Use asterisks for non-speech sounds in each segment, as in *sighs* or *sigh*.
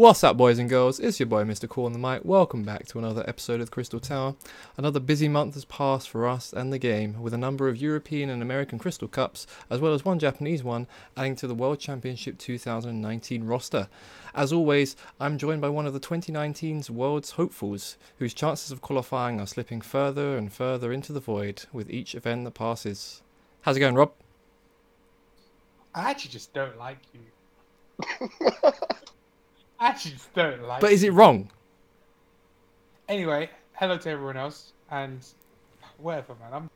What's up, boys and girls? It's your boy, Mr. Cool on the mic. Welcome back to another episode of the Crystal Tower. Another busy month has passed for us and the game, with a number of European and American Crystal Cups, as well as one Japanese one, adding to the World Championship 2019 roster. As always, I'm joined by one of the 2019's world's hopefuls, whose chances of qualifying are slipping further and further into the void with each event that passes. How's it going, Rob? I actually just don't like you. *laughs* I actually just don't like. But is it wrong? Anyway, hello to everyone else, and whatever, man. I'm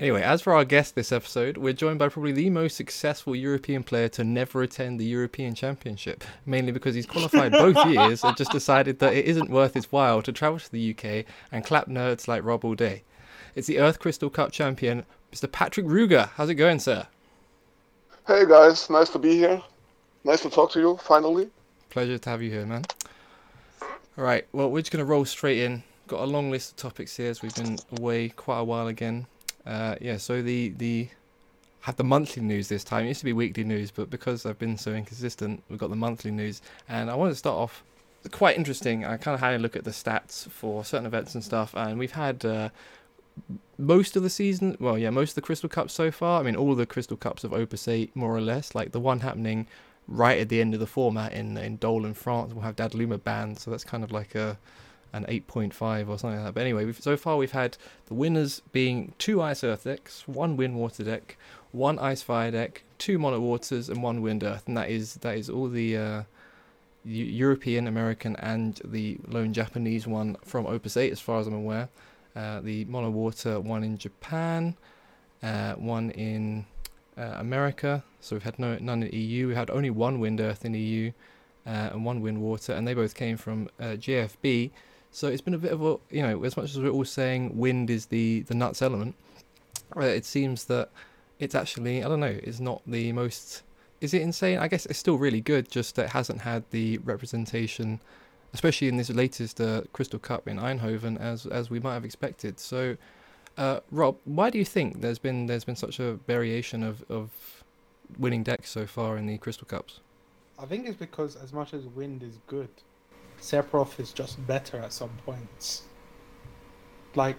Anyway, as for our guest this episode, we're joined by probably the most successful European player to never attend the European Championship, mainly because he's qualified *laughs* both years and just decided that it isn't worth his while to travel to the UK and clap nerds like Rob all day. It's the Earth Crystal Cup champion, Mr. Patrick Rüger. How's it going, sir? Hey guys, nice to be here. Nice to talk to you finally. Pleasure to have you here, man. All right, well, we're just going to roll straight in. Got a long list of topics here as we've been away quite a while again. Uh, yeah, so the the had the monthly news this time. It used to be weekly news, but because I've been so inconsistent, we've got the monthly news. And I wanted to start off quite interesting. I kind of had a look at the stats for certain events and stuff, and we've had uh, most of the season. Well, yeah, most of the Crystal Cups so far. I mean, all the Crystal Cups of Opus 8, more or less. Like the one happening right at the end of the format in in Dole in France We'll have Dadaluma banned, so that's kind of like a an 8.5 or something like that. But anyway, so far we've had the winners being two Ice Earth decks, one Wind Water deck, one Ice Fire deck, two Mono Waters, and one Wind Earth, and that is that is all the uh, European, American, and the lone Japanese one from Opus 8, as far as I'm aware. Uh, the Mono Water one in Japan, uh, one in uh, America. So we've had no none in EU. We had only one Wind Earth in EU, uh, and one Wind Water, and they both came from uh, GFB. So it's been a bit of a you know as much as we're all saying wind is the the nuts element, uh, it seems that it's actually I don't know it's not the most. Is it insane? I guess it's still really good, just that it hasn't had the representation, especially in this latest uh, Crystal Cup in Eindhoven, as as we might have expected. So, uh, Rob, why do you think there's been there's been such a variation of, of winning decks so far in the Crystal Cups? I think it's because as much as Wind is good, Sephiroth is just better at some points. Like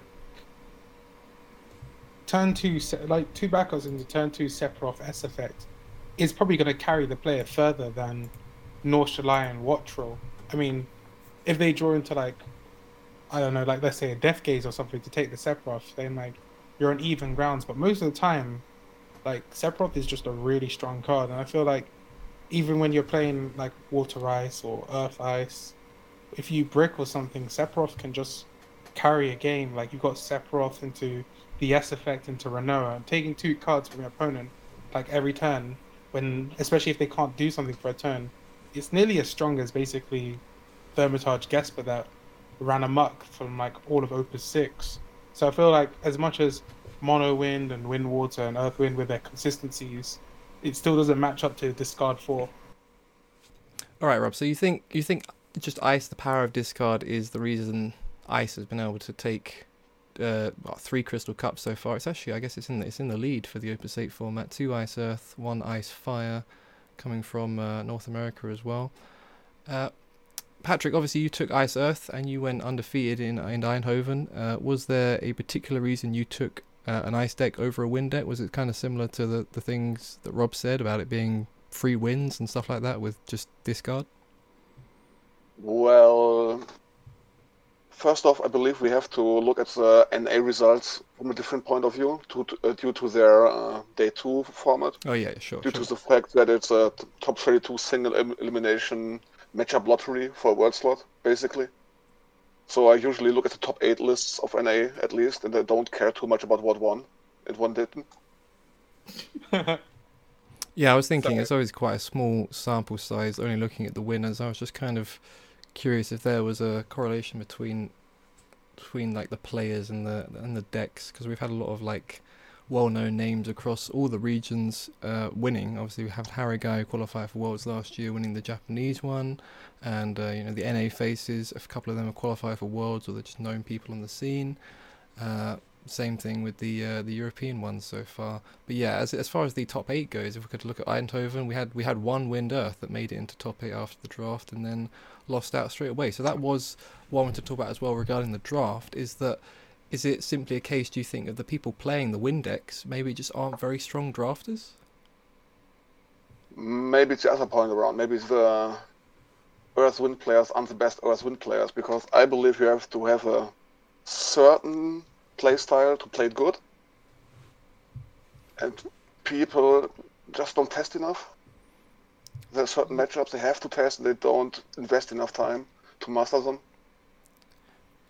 turn two, like two backers into turn two Sephiroth S effect is probably going to carry the player further than North and Wattrel. I mean, if they draw into like, I don't know, like let's say a Death Gaze or something to take the Sephiroth, then like you're on even grounds. But most of the time, like Sephiroth is just a really strong card, and I feel like even when you're playing like Water Ice or Earth Ice, if you brick or something, Sephiroth can just carry a game. Like you've got Sephiroth into the S effect into Rinoa, and taking two cards from your opponent like every turn, when especially if they can't do something for a turn, it's nearly as strong as basically Thermitage Gesper that ran amok from like all of Opus Six. So I feel like as much as Mono Wind and Wind Water and Earth Wind with their consistencies, it still doesn't match up to discard four. All right, Rob. So you think you think just ice, the power of discard, is the reason ice has been able to take uh, what, three crystal cups so far. It's actually, I guess, it's in the, it's in the lead for the Opus Eight format. Two ice earth, one ice fire, coming from uh, North America as well. Uh, Patrick, obviously you took ice earth and you went undefeated in in Eindhoven. Uh, was there a particular reason you took uh, an ice deck over a wind deck? Was it kind of similar to the the things that Rob said about it being free wins and stuff like that with just discard? Well, first off, I believe we have to look at the NA results from a different point of view to, uh, due to their uh, day two format. Oh yeah, sure. Due sure. to the fact that it's a top 32 single elimination matchup lottery for a world slot, basically. So I usually look at the top eight lists of NA at least, and I don't care too much about what won and what didn't. *laughs* Yeah, I was thinking it's always quite a small sample size, only looking at the winners. I was just kind of curious if there was a correlation between between like the players and the and the decks because we've had a lot of like well-known names across all the regions uh, winning. Obviously, we have Haragai qualify for Worlds last year, winning the Japanese one, and uh, you know the NA faces. A couple of them have qualified for Worlds, or they're just known people on the scene. Uh, same thing with the uh, the European ones so far. But yeah, as as far as the top eight goes, if we could look at Eindhoven, we had we had one Wind Earth that made it into top eight after the draft and then lost out straight away. So that was what I wanted to talk about as well regarding the draft. Is that is it simply a case, do you think, of the people playing the Wind decks maybe just aren't very strong drafters? Maybe it's the other point around. Maybe it's the Earth Wind players aren't the best Earth Wind players because I believe you have to have a certain playstyle to play it good, and people just don't test enough. There are certain matchups they have to test, they don't invest enough time to master them.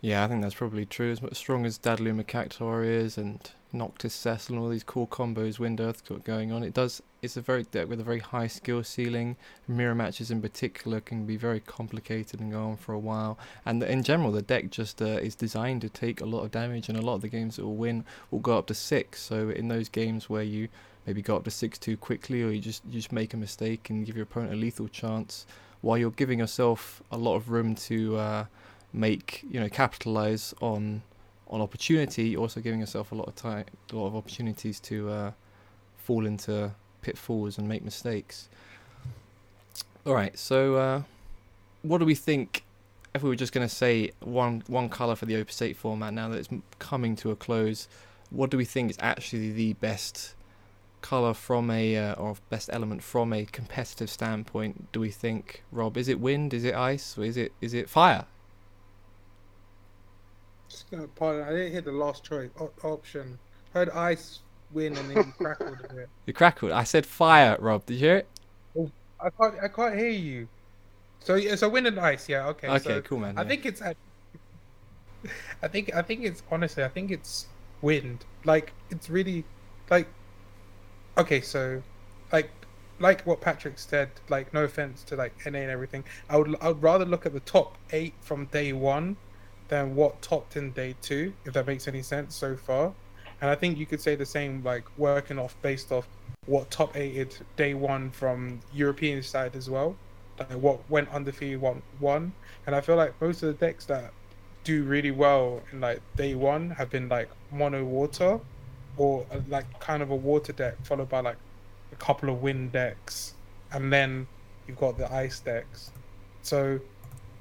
Yeah, I think that's probably true. As strong as Dadaluma Cactuar is, and Noctis Cecil, and all these cool combos Wind Earth got going on, it does. It's a very deck with a very high skill ceiling. Mirror matches in particular can be very complicated and go on for a while. And in general, the deck just uh, is designed to take a lot of damage, and a lot of the games that will win will go up to six. So in those games where you maybe go up to six too quickly, or you just you just make a mistake and give your opponent a lethal chance, while you're giving yourself a lot of room to. Uh, make you know capitalize on on opportunity, also giving yourself a lot of time, a lot of opportunities to uh, fall into pitfalls and make mistakes. All right, so uh, what do we think? If we were just going to say one one color for the Opus 8 format now that it's coming to a close, what do we think is actually the best color from a uh, or best element from a competitive standpoint? Do we think, Rob? Is it wind? Is it ice? Or is it is it fire? Just pardon. I didn't hear the last choice o- option. Heard ice win and then you crackled a bit. You crackled. I said fire, Rob. Did you hear it? Oh, I can't. I can't hear you. So yeah, so wind and ice. Yeah. Okay. Okay, so cool, man. I yeah. think it's. I think. I think it's honestly. I think it's wind. Like it's really, like. Okay, so, like, like what Patrick said. Like, no offense to like NA and everything. I would. I would rather look at the top eight from day one, than what topped in day two. If that makes any sense so far. And I think you could say the same, like working off based off what top eighted day one from European side as well. Like what went undefeated one one. And I feel like most of the decks that do really well in like day one have been like mono water or uh, like kind of a water deck followed by like a couple of wind decks and then you've got the ice decks. So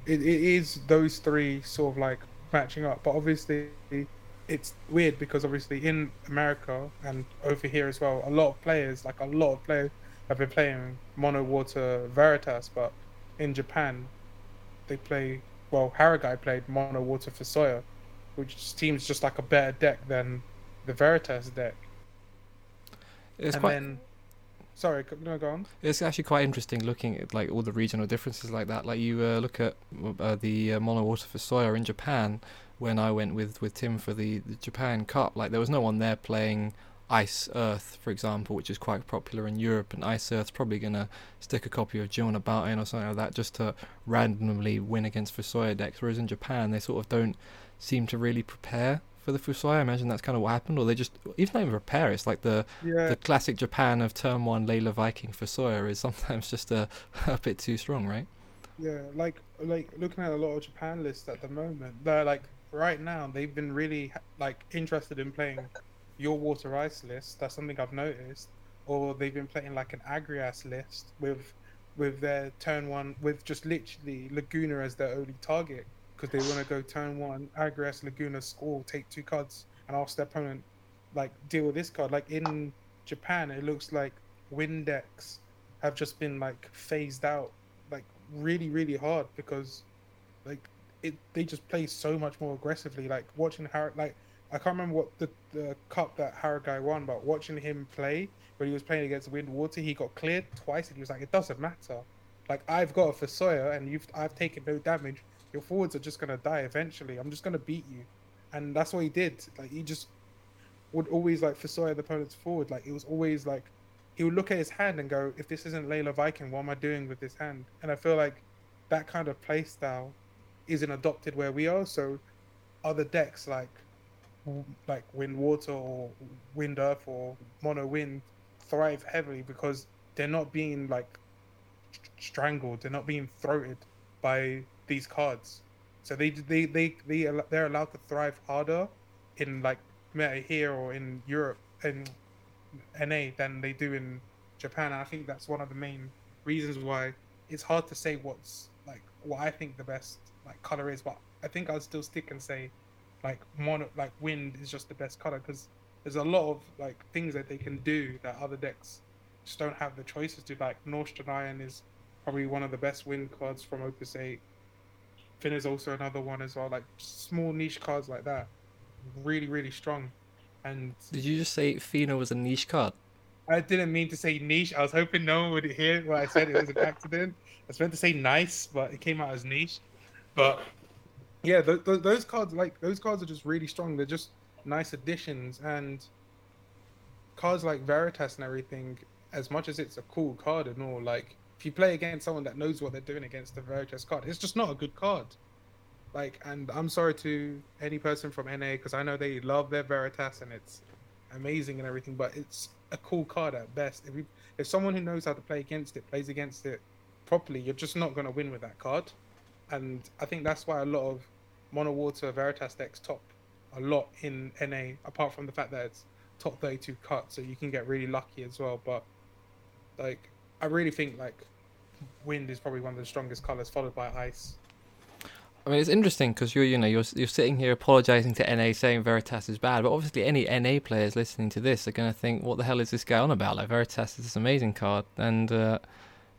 it, it is those three sort of like matching up. But obviously it's weird because obviously in America and over here as well, a lot of players, like a lot of players, have been playing Mono Water Veritas, but in Japan, they play. Well, Haragai played Mono Water Fusoya, which seems just like a better deck than the Veritas deck. it's and quite. then, sorry, no, go on. It's actually quite interesting looking at like all the regional differences like that. Like you uh, look at uh, the uh, mono water Fusoya in Japan. When I went with with Tim for the, the Japan Cup, like there was no one there playing Ice Earth, for example, which is quite popular in Europe. And Ice Earth's probably gonna stick a copy of Jill about in or something like that just to randomly win against Fusoya decks. Whereas in Japan, they sort of don't seem to really prepare for the Fusoya. I imagine that's kind of what happened, or they just even not even prepare. It's like the Yeah, the classic Japan of turn one Layla Viking Fusoya is sometimes *laughs* just a, a bit too strong, right? Yeah, like like looking at a lot of Japan lists at the moment, they're like right now they've been really like interested in playing your water ice list. That's something I've noticed. Or they've been playing like an Agrias list with with their turn one with just literally Laguna as their only target because they want to go turn one Agrias Laguna score, take two cards, and ask their opponent like deal with this card. Like in Japan, it looks like Wind decks have just been like phased out like really really hard because like it they just play so much more aggressively like watching Har like I can't remember what the, the cup that Haragai won but watching him play when he was playing against Wind Water he got cleared twice and he was like it doesn't matter like I've got a Fusoya and you've I've taken no damage your forwards are just gonna die eventually. I'm just gonna beat you. And that's what he did. Like he just would always like Fusoya the opponent's forward. Like it was always like he would look at his hand and go, if this isn't Layla Viking, what am I doing with this hand? And I feel like that kind of play style isn't adopted where we are. So other decks like like Wind Water or Wind Earth or Mono Wind thrive heavily because they're not being like strangled, they're not being throated by these cards. So they they they they they're allowed to thrive harder in like meta here or in Europe and NA than they do in Japan. And I think that's one of the main reasons why it's hard to say what's like what I think the best like color is. But I think I'll still stick and say like mono like wind is just the best color because there's a lot of like things that they can do that other decks just don't have the choices to. Like North Iron is probably one of the best wind cards from Opus Eight. Finn is also another one as well. Like small niche cards like that, really really strong. And Did you just say Fina was a niche card? I didn't mean to say niche. I was hoping no one would hear what I said. It was an accident. I was meant to say nice, but it came out as niche. But yeah, th- th- those cards like those cards are just really strong. They're just nice additions, and cards like Veritas and everything. As much as it's a cool card and all, like if you play against someone that knows what they're doing against the Veritas card, it's just not a good card. Like, and I'm sorry to any person from NA because I know they love their Veritas and it's amazing and everything, but it's a cool card at best. If you, if someone who knows how to play against it plays against it properly, you're just not going to win with that card. And I think that's why a lot of Mono Water Veritas decks top a lot in NA, apart from the fact that it's top 32 cut, so you can get really lucky as well. But like, I really think like wind is probably one of the strongest colors, followed by ice. I mean, it's interesting because you're, you know, you're you're sitting here apologising to NA, saying Veritas is bad, but obviously any NA players listening to this are going to think, "What the hell is this guy on about?" Like Veritas is this amazing card, and uh,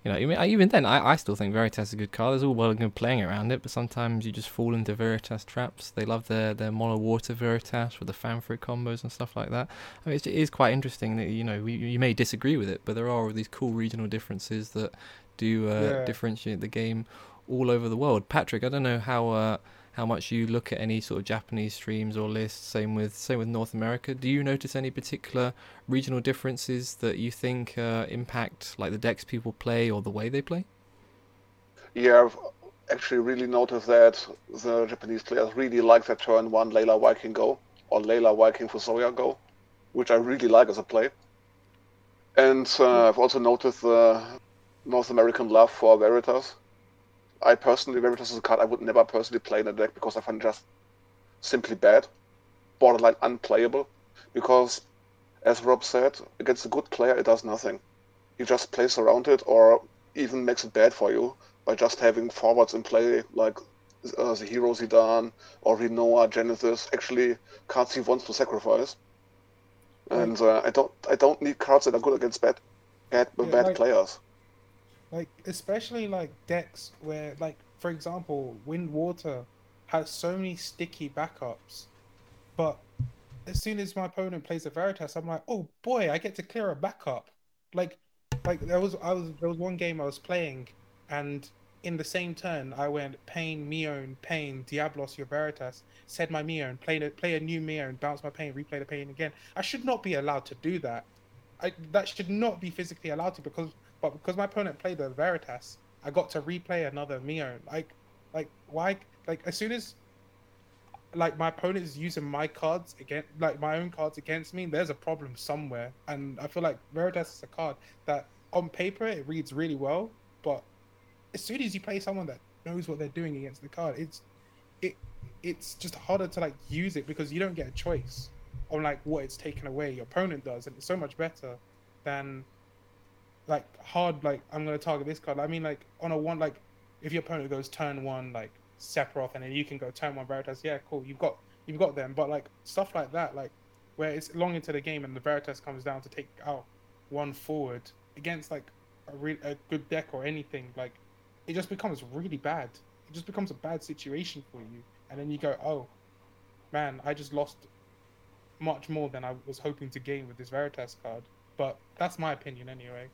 you know, even, even then, I, I still think Veritas is a good card. There's all well and good playing around it, but sometimes you just fall into Veritas traps. They love their their mono water Veritas with the Famfrit combos and stuff like that. I mean, it is quite interesting that you know we, you may disagree with it, but there are all these cool regional differences that do uh, Yeah. differentiate the game all over the world. Patrick, I don't know how uh, how much you look at any sort of Japanese streams or lists. Same with same with North America. Do you notice any particular regional differences that you think uh, impact like the decks people play or the way they play? Yeah, I've actually really noticed that the Japanese players really like that turn one Layla Viking go or Layla Viking for Fusoya go, which I really like as a play. And uh, I've also noticed the North American love for Veritas. I personally, Veritas is a card I would never personally play in a deck because I find it just simply bad, borderline unplayable. Because, as Rob said, against a good player, it does nothing. He just plays around it or even makes it bad for you by just having forwards in play like uh, the Hero Zidane or Rinoa, Genesis, actually cards he wants to sacrifice. And uh, I don't, I don't need cards that are good against bad, bad, Yeah, bad like- players. Like especially like decks where like for example wind water has so many sticky backups but as soon as my opponent plays a veritas i'm like oh boy i get to clear a backup. Like like there was i was there was one game i was playing and in the same turn i went pain Miounne pain diablos your veritas. Said my Miounne play a, play a new Miounne bounce my pain replay the pain again. I should not be allowed to do that. I, that should not be physically allowed to because but because my opponent played the Veritas, I got to replay another Mio. Like, like why? Like as soon as like my opponent is using my cards against like my own cards against me, there's a problem somewhere. And I feel like Veritas is a card that on paper it reads really well, but as soon as you play someone that knows what they're doing against the card, it's it it's just harder to like use it because you don't get a choice on like what it's taken away. Your opponent does, and it's so much better than like hard like I'm gonna target this card. I mean like on a one like if your opponent goes turn one like Sephiroth and then you can go turn one Veritas, yeah, cool. You've got you've got them. But like stuff like that, like where it's long into the game and the Veritas comes down to take out one forward against like a re- a good deck or anything, like it just becomes really bad. It just becomes a bad situation for you, and then you go, oh man, I just lost much more than I was hoping to gain with this Veritas card. But that's my opinion anyway.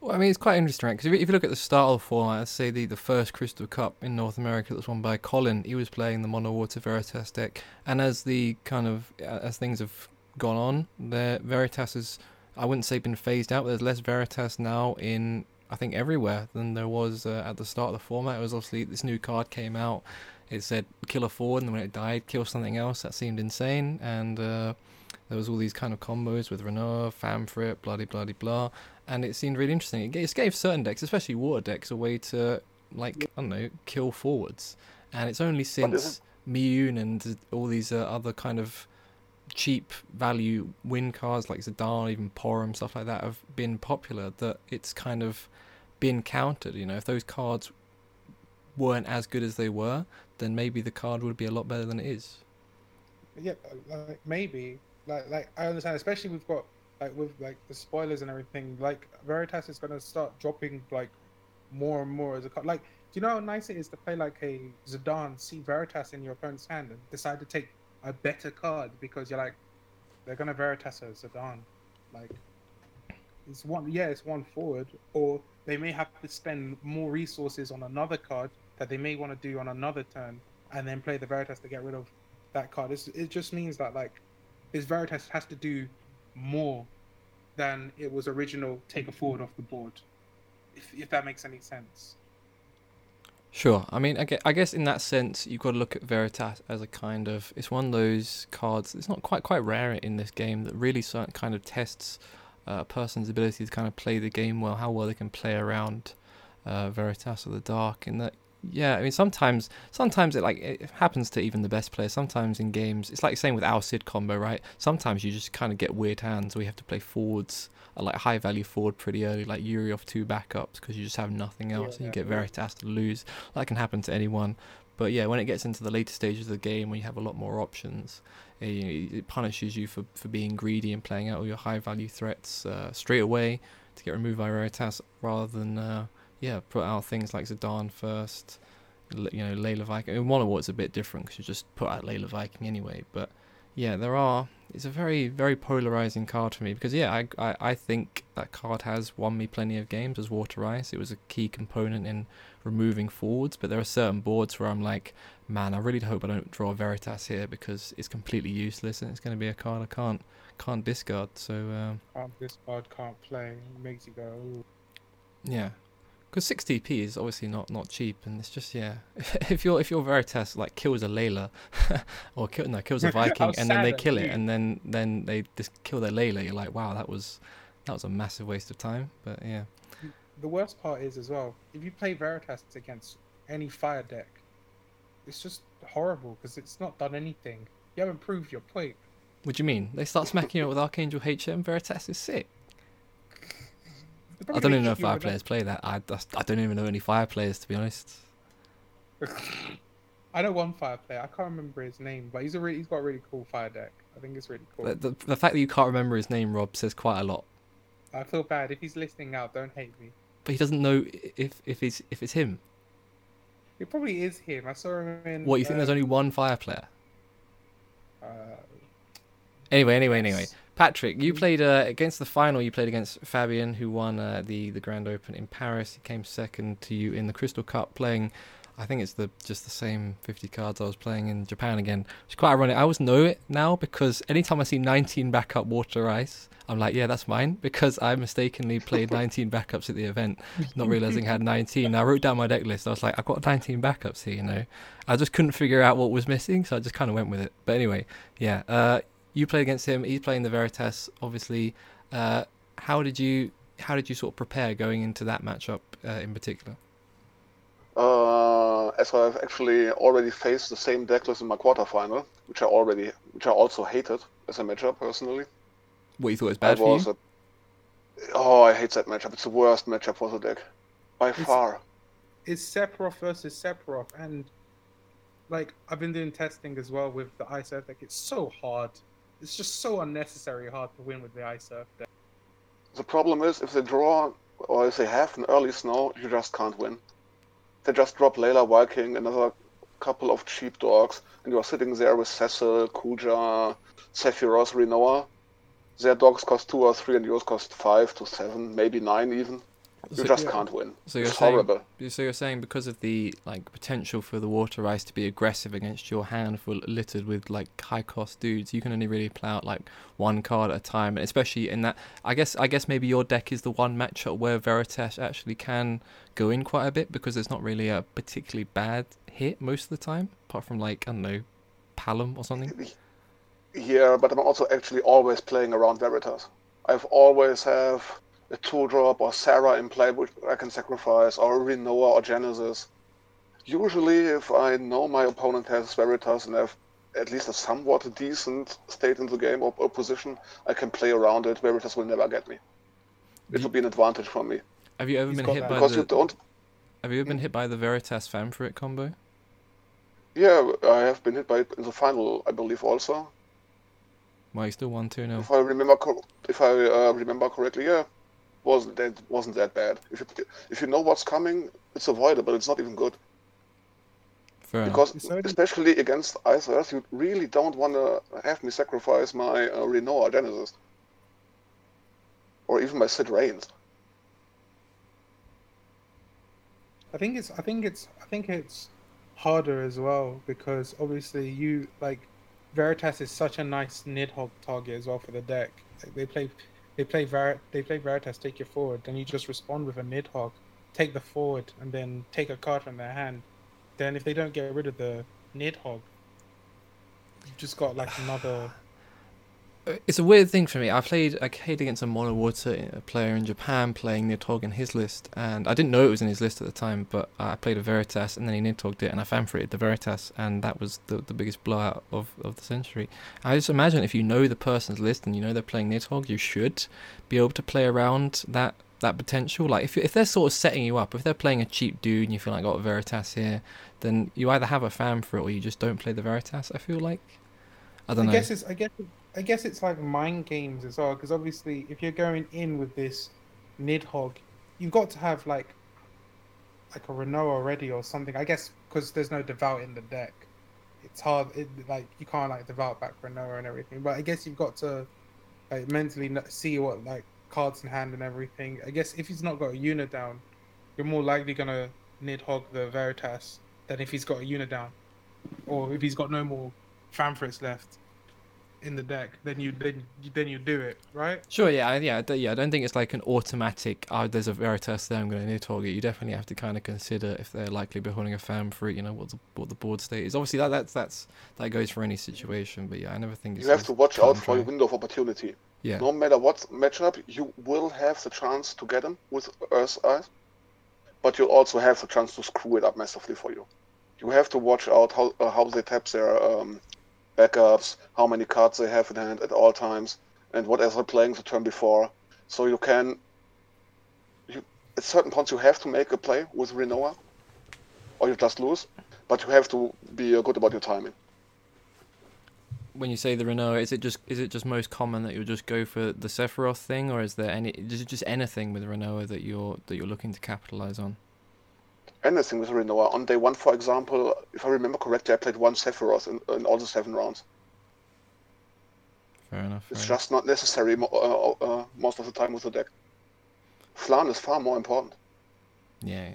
Well, I mean, it's quite interesting? Because if, you- if you look at the start of the format, say the, the first Crystal Cup in North America that was won by Colin, he was playing the Mono Water Veritas deck, and as the kind of as things have gone on, the Veritas has I wouldn't say been phased out, but there's less Veritas now in I think everywhere than there was uh, at the start of the format. It was obviously this new card came out. It said kill a forward, and when it died, kill something else. That seemed insane, and uh, there was all these kind of combos with Rinoa, Famfrit, bloody bloody blah, and it seemed really interesting. It gave, it gave certain decks, especially water decks, a way to like I don't know kill forwards, and it's only since Miounne and all these uh, other kind of cheap value win cards like Zidane, even Porum, stuff like that have been popular, that it's kind of been countered. You know, if those cards weren't as good as they were, then maybe the card would be a lot better than it is. Yeah, like maybe. Like like I understand, especially we've got like with like the spoilers and everything. Like Veritas is gonna start dropping like more and more as a card. Like, do you know how nice it is to play like a Zidane, see Veritas in your opponent's hand, and decide to take a better card because you're like, they're gonna Veritas a Zidane. Like, it's one, yeah, it's one forward, or they may have to spend more resources on another card that they may want to do on another turn, and then play the Veritas to get rid of that card. It's, it just means that like, this Veritas has to do more than it was original take a forward off the board. If if that makes any sense. Sure. I mean, I guess, in that sense, you've got to look at Veritas as a kind of. It's one of those cards. It's not quite quite rare in this game that really sort kind of tests uh, a person's ability to kind of play the game well, how well they can play around uh, Veritas or the Dark. In that, yeah, I mean, sometimes sometimes it like it happens to even the best players. Sometimes in games, it's like same with our Sid combo, right? Sometimes you just kind of get weird hands where you have to play forwards a like high value forward pretty early, like Yuri off two backups because you just have nothing else, Yeah, and you get. Veritas to lose. That can happen to anyone. But yeah, when it gets into the later stages of the game, when you have a lot more options, eh, you know, it punishes you for, for being greedy and playing out all your high value threats uh, straight away to get removed by Veritas, rather than uh, yeah put out things like Zidane first. You know, Layla Viking. In Mono it's a bit different because you just put out Layla Viking anyway. But yeah, there are. It's a very very polarizing card for me because yeah, I, I I think that card has won me plenty of games as Water Ice. It was a key component in removing forwards, but there are certain boards where I'm like, man, I really hope I don't draw Veritas here because it's completely useless and it's going to be a card I can't can't discard. So um, Can't this card can't play. Makes you go. Ooh. yeah, because 60p is obviously not not cheap, and it's just yeah, *laughs* if your if your Veritas like kills a Layla *laughs* or kill no kills *laughs* a Viking and then they kill it and then then they just kill their Layla, you're like, wow, that was that was a massive waste of time. But yeah, The worst part is as well, if you play Veritas against any fire deck, it's just horrible because it's not done anything. You haven't proved your point. what do you mean? They start smacking it with Archangel HM. Veritas is sick. They're I don't even know if fire players play that. I I don't even know any fire players to be honest. *laughs* I know one fire player. I can't remember his name, but he's a really, he's got a really cool fire deck. I think it's really cool. The, the, the fact that you can't remember his name, Rob, says quite a lot. I feel bad if he's listening out. Don't hate me. But he doesn't know if if it's if it's him. It probably is him. I saw him in. What you think? uh, There's only one fire player. Uh, Anyway, anyway, anyway. Patrick, you Mm. played uh, against the final. You played against Fabian, who won uh, the the Grand Open in Paris. He came second to you in the Crystal Cup, playing. I think it's the just the same 50 cards I was playing in Japan again. It's quite ironic. I always know it now because anytime I see 19 backup water ice, I'm like, yeah, that's mine *laughs* because I mistakenly played *laughs* 19 backups at the event, not realizing I had *laughs* 19. I wrote down my deck list. I was like, I've got 19 backups here, you know. I just couldn't figure out what was missing, so I just kind of went with it. But anyway, yeah. Uh, you played against him. He's playing the Veritas, obviously. Uh, how did you how did you sort of prepare going into that matchup uh, in particular? Uh, as I've actually already faced the same deck list in my quarterfinal, which I already, which I also hated as a matchup personally. What you thought was I bad for was you? a- oh, I hate that matchup. It's the worst matchup for the deck, by It's- far. it's Sephiroth versus Sephiroth, and like I've been doing testing as well with the Ice Earth deck. It's so hard. It's just so unnecessary hard to win with the Ice Earth deck. The problem is if they draw or if they have an early snow, you just can't win. They just drop Layla Viking, another couple of cheap dogs, and you're sitting there with Cecil, Kuja, Sephiroth, Rinoa. Their dogs cost two or three, and yours cost five to seven, maybe nine even. You So- just can't win. So you're it's saying- horrible. So you're saying because of the like potential for the water ice to be aggressive against your hand for littered with like high cost dudes, you can only really play out like one card at a time, and especially in that. I guess I guess maybe your deck is the one matchup where Veritas actually can go in quite a bit because it's not really a particularly bad hit most of the time, apart from like I don't know, Palom or something. Yeah, but I'm also actually always playing around Veritas. I've always have a two drop or Sarah in play which I can sacrifice, or Rinoa or Genesis. Usually, if I know my opponent has Veritas and I've at least a somewhat decent state in the game or, or position, I can play around it. Veritas will never get me. It You- would be an advantage for me Have you ever He's been hit that. by because you the? don't. Have you ever been hit by the Veritas Famfrit combo? Yeah, I have been hit by it in the final, I believe, also. Well, you still one two 0 If I remember, cor- if I uh, remember correctly, yeah, wasn't that wasn't that bad. If you if you know what's coming, it's avoidable. It's not even good Fair because It's only- especially against Ice Earth, you really don't want to have me sacrifice my uh, Rinoa Genesis or even my Cid Raines. I think it's I think it's I think it's harder as well because obviously you like Veritas is such a nice Nidhogg target as well for the deck. Like they play they play Ver they play Veritas take you forward, then you just respond with a Nidhogg, take the forward, and then take a card from their hand. Then if they don't get rid of the Nidhogg, you've just got like another It's a weird thing for me. I played I played against a mono water uh, player in Japan playing Nidhogg in his list, and I didn't know it was in his list at the time. But I played a Veritas, and then he Nidhogged it, and I Famfritted the Veritas, and that was the the biggest blowout of, of the century. I just imagine if you know the person's list and you know they're playing Nidhogg, you should be able to play around that that potential. Like if if they're sort of setting you up, if they're playing a cheap dude and you feel like got a Veritas here, then you either have a Famfrit or you just don't play the Veritas. I feel like. I don't I know. guess it's I guess I guess it's like mind games as well because obviously if you're going in with this Nidhogg, you've got to have like like a Rinoa already or something. I guess because there's no devout in the deck, it's hard. It, like you can't like devout back Rinoa and everything. But I guess you've got to like mentally see what like cards in hand and everything. I guess if he's not got a unit down, you're more likely gonna Nidhogg the Veritas than if he's got a unit down, or if he's got no more Famfrits left in the deck, then you then then you do it, right? Sure, yeah, I- yeah, yeah. I don't think it's like an automatic. Oh, there's a Veritas there. I'm going to target. You definitely have to kind of consider if they're likely to be holding a Famfrit. You know what the what the board state is. Obviously, that that's that's that goes for any situation. But yeah, I never think it's. You have to watch cut out for your dry. window of opportunity. Yeah, No matter what matchup, you will have the chance to get them with Earth's Eyes, but you'll also have the chance to screw it up massively for you. You have to watch out how uh, how they tap their um, backups, how many cards they have in hand at all times, and what else they're playing the turn before. So you can, you at certain points you have to make a play with Rinoa, or you just lose. But you have to be uh, good about your timing. when you say the Rinoa, is it just is it just most common that you'll just go for the Sephiroth thing, or is there any is it just anything with Rinoa that you're that you're looking to capitalize on? Anything with Rinoa. On day one, for example, if I remember correctly, I played one Sephiroth in, in all the seven rounds. Fair enough. It's fair just not necessary mo- uh, uh, most of the time with the deck. Flan is far more important. Yeah, yeah.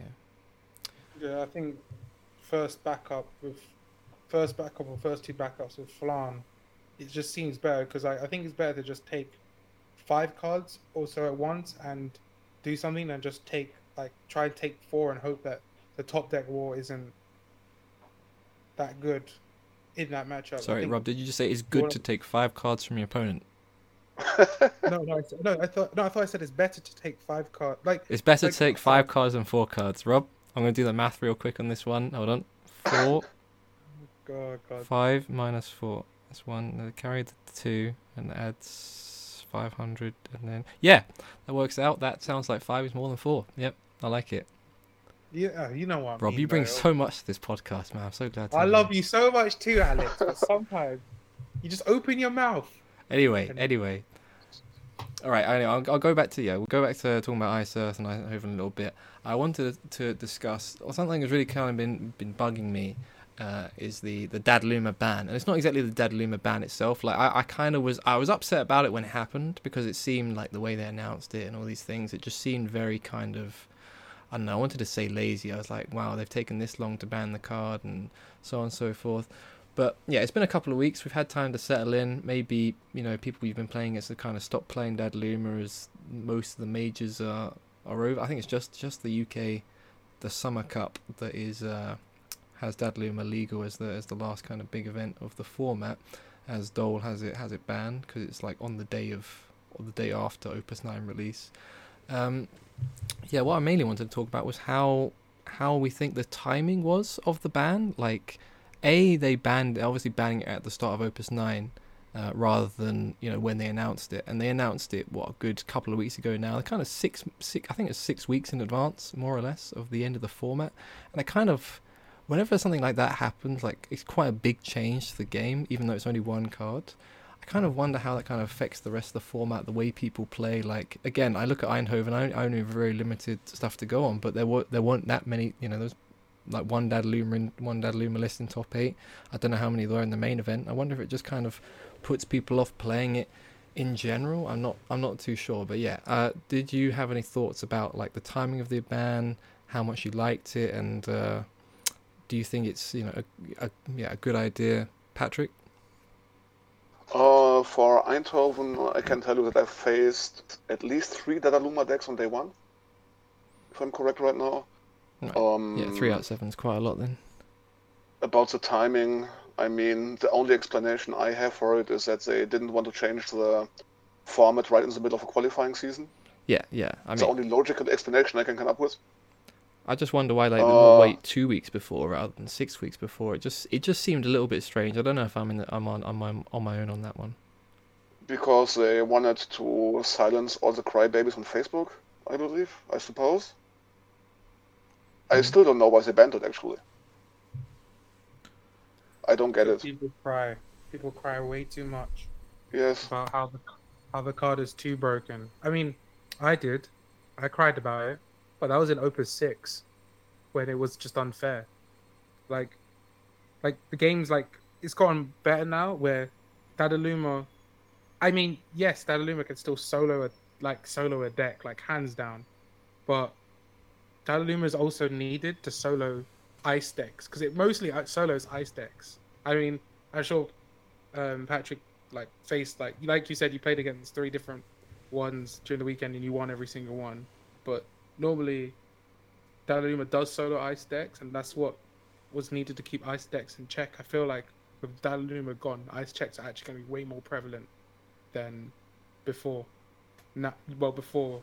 Yeah, I think first backup with first backup or first two backups with Flan, it just seems better because I, I think it's better to just take five cards also at once and do something than just take like try and take four and hope that the top deck war isn't that good in that matchup. Sorry, Rob. Did you just say it's good wanna- take five cards from your opponent? *laughs* No, no, I, no. I thought no, I thought I said it's better to take five cards. Like It's better Like, to take five cards than four cards. Rob, I'm going to do the math real quick on this one. Hold on. Four, *coughs* God, God. five minus four. That's one. uh, Carry the two and adds 500. And then, yeah, that works out. That sounds like five is more than four. Yep, I like it. Yeah, you know what. I Rob, mean, you bring so much to this podcast, man. I'm so glad to I love you so much too, Alex. But sometimes you just open your mouth. Anyway, And- anyway. All right, I, I'll, I'll go back to yeah. We'll go back to talking about Ice Earth and in a little bit. I wanted to discuss or something that's really kind of been been bugging me. Uh, is the the Dadaluma ban, and it's not exactly the Dadaluma ban itself. Like I, I kind of was I was upset about it when it happened because it seemed like the way they announced it and all these things. It just seemed very kind of I don't know. I wanted to say lazy. I was like, wow, they've taken this long to ban the card and so on and so forth. But yeah, it's been a couple of weeks. We've had time to settle in. Maybe you know people you've been playing against have kind of stop playing Dadaluma as most of the majors are are over. I think it's just just the UK, the Summer Cup that is uh, has Dadaluma legal as the as the last kind of big event of the format. As Dole has it has it banned because it's like on the day of or the day after Opus Nine release. Um, yeah, what I mainly wanted to talk about was how how we think the timing was of the ban. Like a they banned obviously banning it at the start of Opus Nine. Uh, rather than you know when they announced it, and they announced it what a good couple of weeks ago now. They're kind of six, six, I think it's six weeks in advance, more or less, of the end of the format. And I kind of, whenever something like that happens, like it's quite a big change to the game, even though it's only one card. I kind of wonder how that kind of affects the rest of the format, the way people play. Like again, I look at Eindhoven, I I only have very limited stuff to go on, but there were there weren't that many. You know, there's like one Dadaluma in one Dadaluma list in top eight. I don't know how many there are in the main event. I wonder if it just kind of puts people off playing it in general. I'm not I'm not too sure, but yeah. Uh, did you have any thoughts about like the timing of the ban, how much you liked it, and uh, do you think it's you know a, a yeah a good idea, Patrick? Uh, for Eindhoven, I can tell you that I faced at least three Dadaluma decks on day one, if I'm correct right now. Right. Um, Yeah, three out of seven is quite a lot then. About the timing, I mean, the only explanation I have for it is that they didn't want to change the format right in the middle of a qualifying season. Yeah, yeah. I It's the only logical explanation I can come up with. I just wonder why like they Uh, would wait two weeks before rather than six weeks before. It just it just seemed a little bit strange. I don't know if I'm in the, I'm on on my on my own on that one. Because they wanted to silence all the crybabies on Facebook, I believe, I suppose. I Mhm. still don't know why they banned it, actually. I don't get it. People cry. People cry way too much Yes. about how the how the card is too broken. I mean, I did. I cried about it, but that was in Opus Six, when it was just unfair. Like, like the game's like it's gotten better now. Where Dadaluma, I mean, yes, Dadaluma can still solo a like solo a deck like hands down, but Dadaluma is also needed to solo ice decks because it mostly uh, solos ice decks. I mean, I'm sure um, Patrick like faced like like you said you played against three different ones during the weekend and you won every single one. But normally, Dadaluma does solo ice decks, and that's what was needed to keep ice decks in check. I feel like with Dadaluma gone, ice checks are actually going to be way more prevalent than before. Well, before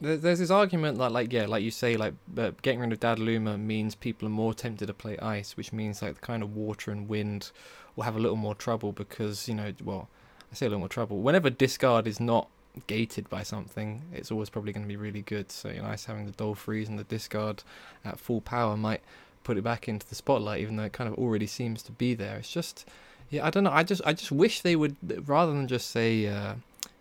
there's this argument that, like, yeah, like you say, like uh, getting rid of Dadaluma means people are more tempted to play ice, which means like the kind of water and wind will have a little more trouble because you know, well, I say a little more trouble. Whenever discard is not gated by something, it's always probably going to be really good. So you know, ice having the dull freeze and the discard at full power might put it back into the spotlight, even though it kind of already seems to be there. It's just, yeah, I don't know. I just, I just wish they would rather than just say. Uh,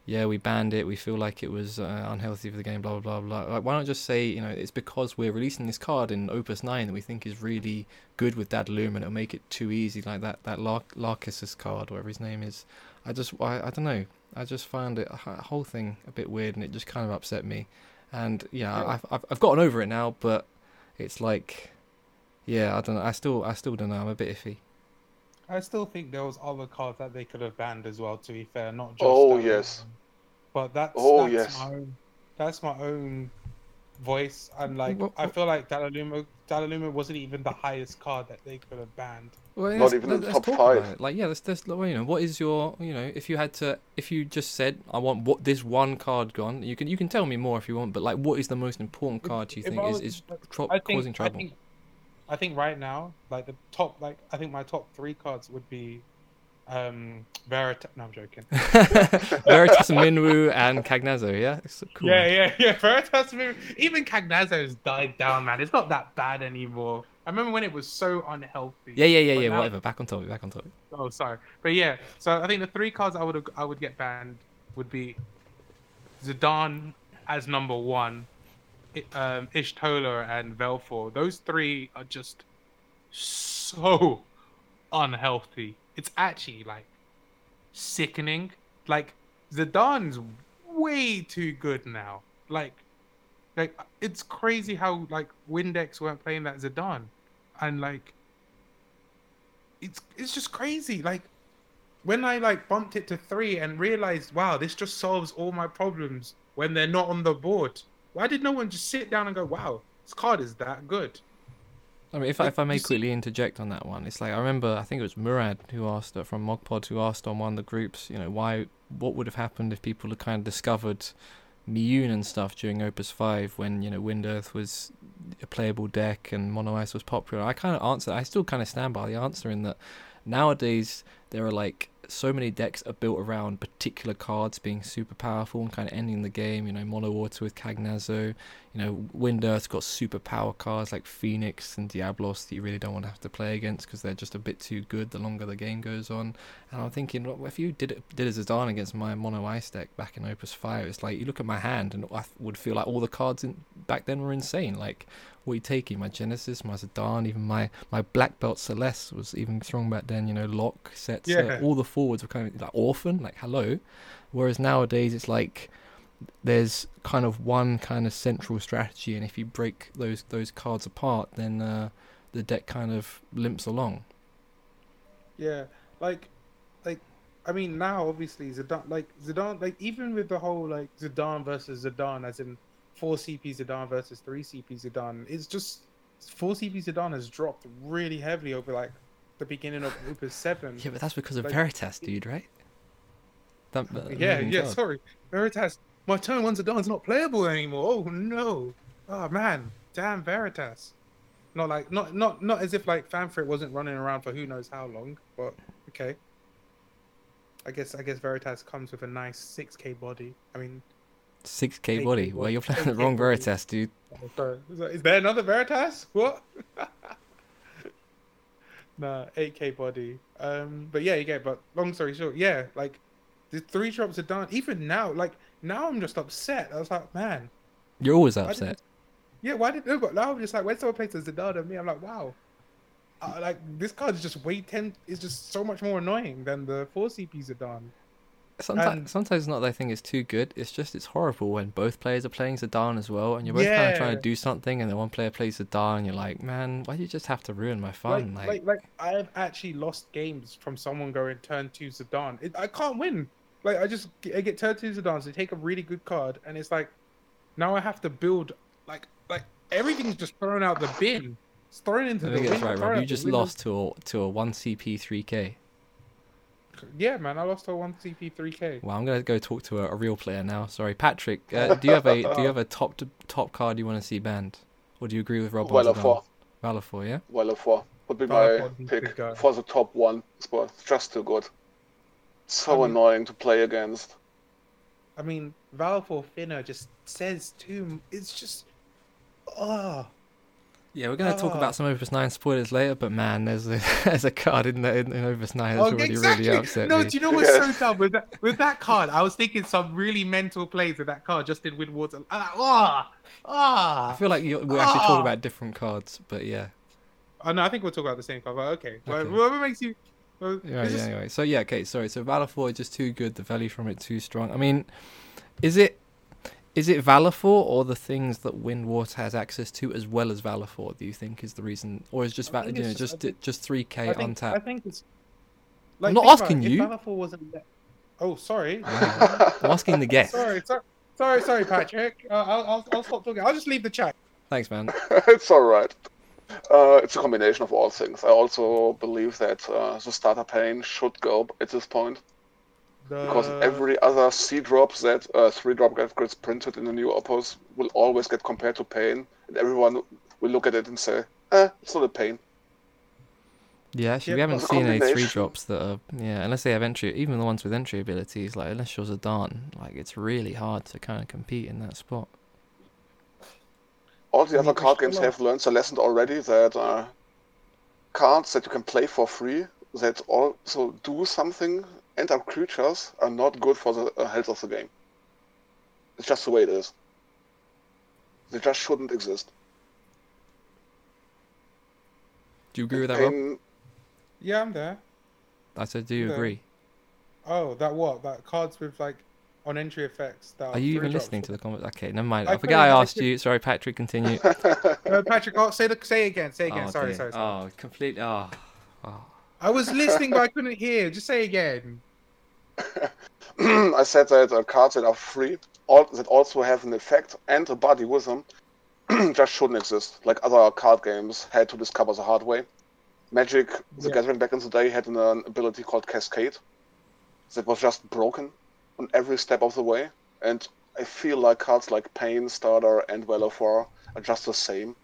yeah, we banned it. We feel like it was uh, unhealthy for the game. Blah blah blah blah. Like, why not just say, you know, it's because we're releasing this card in Opus Nine that we think is really good with Dadaluma, and it'll make it too easy, like that that Lar- Larkis's card, whatever his name is. I just, I, I don't know. I just found it a whole thing a bit weird, and it just kind of upset me. And yeah, Yeah. I've, I've I've gotten over it now, but it's like, yeah, I don't know. I still I still don't know. I'm a bit iffy. I still think there was other cards that they could have banned as well. To be fair, not just. Oh, that yes. one. But that's Oh, that's yes. my own. That's my own voice, and like Well, I feel like Dadaluma, Dadaluma wasn't even the highest card that they could have banned. Well, Not even in the top five. Like, yeah, let's, let's, well, you know, what is your, you know, if you had to, if you just said, I want what this one card gone, you can, you can tell me more if you want, but like, what is the most important card do you if think I is is tro- think, causing trouble? I think, I think right now, like the top, like I think my top three cards would be, um, Veritas. No, I'm joking. *laughs* *laughs* Veritas, Minwu, and Cagnazzo. Yeah, it's cool. Yeah, yeah, yeah. Veritas, even Cagnazzo's died down, man. It's not that bad anymore. I remember when it was so unhealthy. yeah, yeah, yeah, But yeah. now- Whatever. Back on topic. Back on topic. Oh, sorry, but yeah. So I think the three cards I would I would get banned would be Zidane as number one, um, Y'shtola and Velfor. Those three are just so unhealthy. It's actually like sickening. Like Zidane's way too good now. Like, like it's crazy how like Wind decks weren't playing that Zidane, and like it's it's just crazy. Like when I like bumped it to three and realized, wow, this just solves all my problems when they're not on the board. Why did no one just sit down and go, wow, this card is that good? I mean, if I, if I may quickly interject on that one, it's like I remember I think it was Murad who asked uh, from Mogpod who asked on one of the groups, you know, why what would have happened if people had kind of discovered Miounne and stuff during Opus Five when you know Wind Earth was a playable deck and Mono Ice was popular. I kind of answer. I still kind of stand by the answer in that nowadays there are like so many decks are built around particular cards being super powerful and kind of ending the game. You know, Mono Water with Cagnazzo. You know, Wind Earth's got super power cards like Phoenix and Diablos that you really don't want to have to play against because they're just a bit too good the longer the game goes on. And I'm thinking, well, if you did it, did a Zidane against my Mono Ice deck back in Opus Five, it's like you look at my hand and I would feel like all the cards in, back then were insane. Like what are you taking? My Genesis, my Zidane, even my my Black Belt Celeste was even strong back then. You know, Locke, Setzer, Yeah. all the forwards were kind of like Orphan, like hello. Whereas nowadays it's like there's kind of one kind of central strategy, and if you break those those cards apart, then uh, the deck kind of limps along. Yeah, like, like, I mean, now obviously Zidane, like Zidane, like even with the whole like Zidane versus Zidane, as in four CP Zidane versus three CP Zidane, it's just four CP Zidane has dropped really heavily over like the beginning of Opus Seven. Yeah, but that's because of Like- Veritas, dude, right? That, that yeah, oh yeah. card. Sorry, Veritas. My turn one Zidane's not playable anymore. Oh no! Oh man, damn Veritas. Not like not not not as if like Famfrit wasn't running around for who knows how long, but okay. I guess I guess Veritas comes with a nice six K body. I mean, 6k body. Well, you're playing the wrong. Veritas, dude. sorry. Is, there another Veritas? What? *laughs* nah, eight K body. Um, but yeah, you get. But long story short, yeah, like the three drops are done. Even now, like now, I'm just upset. I was like, man, You're always upset. Yeah, why did no? But now I'm just like, when someone plays a Zidane than me, I'm like, wow. Uh, like this card is just way ten. Is just so much more annoying than the four CPs are Zidane. Sometimes, and- sometimes it's not that I think it's too good. It's just it's horrible when both players are playing Zidane as well, and you're both kind of trying to do something, and then one player plays Zidane, and you're like, man, why do you just have to ruin my fun? Like, Like, like, like, I've actually lost games from someone going turn two Zidane. It, I can't win. Like, I just I get turn two Zidane, so they take a really good card, and it's like, now I have to build like like everything's just thrown out the bin. It's thrown into I the think bin. it's right, Rob. You just lost to a to a one CP 3K. Yeah, man, I lost to a one CP three K. Well, I'm gonna go talk to a, a real player now. Sorry, Patrick. Uh, do you have a do you have a top to, top card you want to see banned, or do you agree with Rob? on Valor Zidane? 4. Valefor, yeah. Valefor would be my 4 would be pick for the top one spot. Just too good. So I mean- annoying to play against. I mean, Val for Finna just says too. It's just, ah, Yeah, we're gonna talk Ah. about some Opus Nine spoilers later, but man, there's a *laughs* there's a card in the in, in Opus Nine that's oh, already exactly. really upset no, me. do you know what's so dumb with that with that card? I was thinking some really mental plays with that card just in Windwater. Ah, I ah. feel like you, we're actually Ah. talking about different cards, but yeah. Oh no, I think we'll talk about the same card. But okay, Well, Okay. whatever makes you. Well, Yeah, it's yeah, just- anyway. So yeah, okay, sorry. So Valefor is just too good, the value from it too strong. I mean, is it is it Valefor or the things that Windwater has access to as well as Valefor, do you think is the reason or is just Val- you know, just- just I think- just 3k I think, I think it's. I'm not think about asking it, you. Valefor wasn't there- Oh, sorry. *laughs* I'm asking the guest. sorry, sorry, sorry, sorry, Patrick. Uh, I'll, I'll, I'll stop talking. I'll just leave the chat. Thanks, man. *laughs* it's alright. Uh, it's a combination of all things. I also believe that uh, the starter Paine should go at this point because every other C drop that uh, three drop get- gets printed in the new Opus will always get compared to Paine, and everyone will look at it and say, "Eh, it's not a Paine." Yeah, actually, Yeah, we haven't seen any three drops that are yeah, unless they have entry. Even the ones with entry abilities, like unless you're Zidane, like it's really hard to kind of compete in that spot. All the other card there's games have learned the lesson already that uh, cards that you can play for free that also do something and are creatures are not good for the uh, health of the game. It's just the way it is. They just shouldn't exist. Do you agree with that, Rob? Yeah, I'm there. I said, do you No. agree? Oh, that what? That cards with like on entry effects. That Are you even listening to the comments? Okay, never mind. I I forget I asked you. Sorry, Patrick. Continue. *laughs* No, Patrick, oh, say the say it again. Say again. oh, sorry, sorry, sorry. Oh, completely. Oh, oh. I was listening, but I couldn't hear. Just say again. *clears throat* I said that uh, cards that are free, all, that also have an effect and a body with them, *clears throat* just shouldn't exist. Like other card games had to discover the hard way. Magic, the Yeah. Gathering back in the day had an, uh, ability called Cascade that was just broken on every step of the way, and I feel like cards like Paine, Starter, and Valefor are just the same.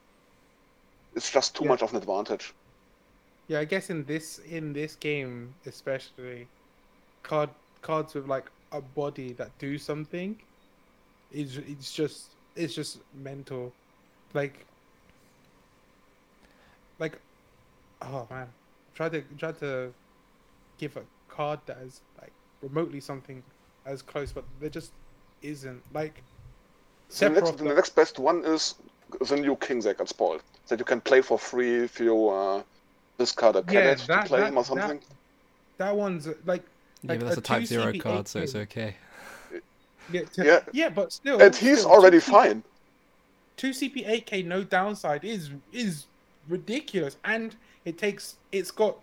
It's just too Yeah. much of an advantage. Yeah, I guess in this in this game especially, card cards with like a body that do something, is it's just it's just mental, like like oh man, try to try to give a card that is like remotely something as close, but there just isn't like. The, next, the next best one is the new King's Egg at spoiled. That you can play for free if you uh, discard a Yeah, cadet that- to play that- him or that- something. that one's like Yeah, but that's a a Type 2 Zero CP card, so it's okay. yeah, to- Yeah. yeah, but still, And he's still, already 2 fine. two CP eight K no downside is is ridiculous, and it takes it's got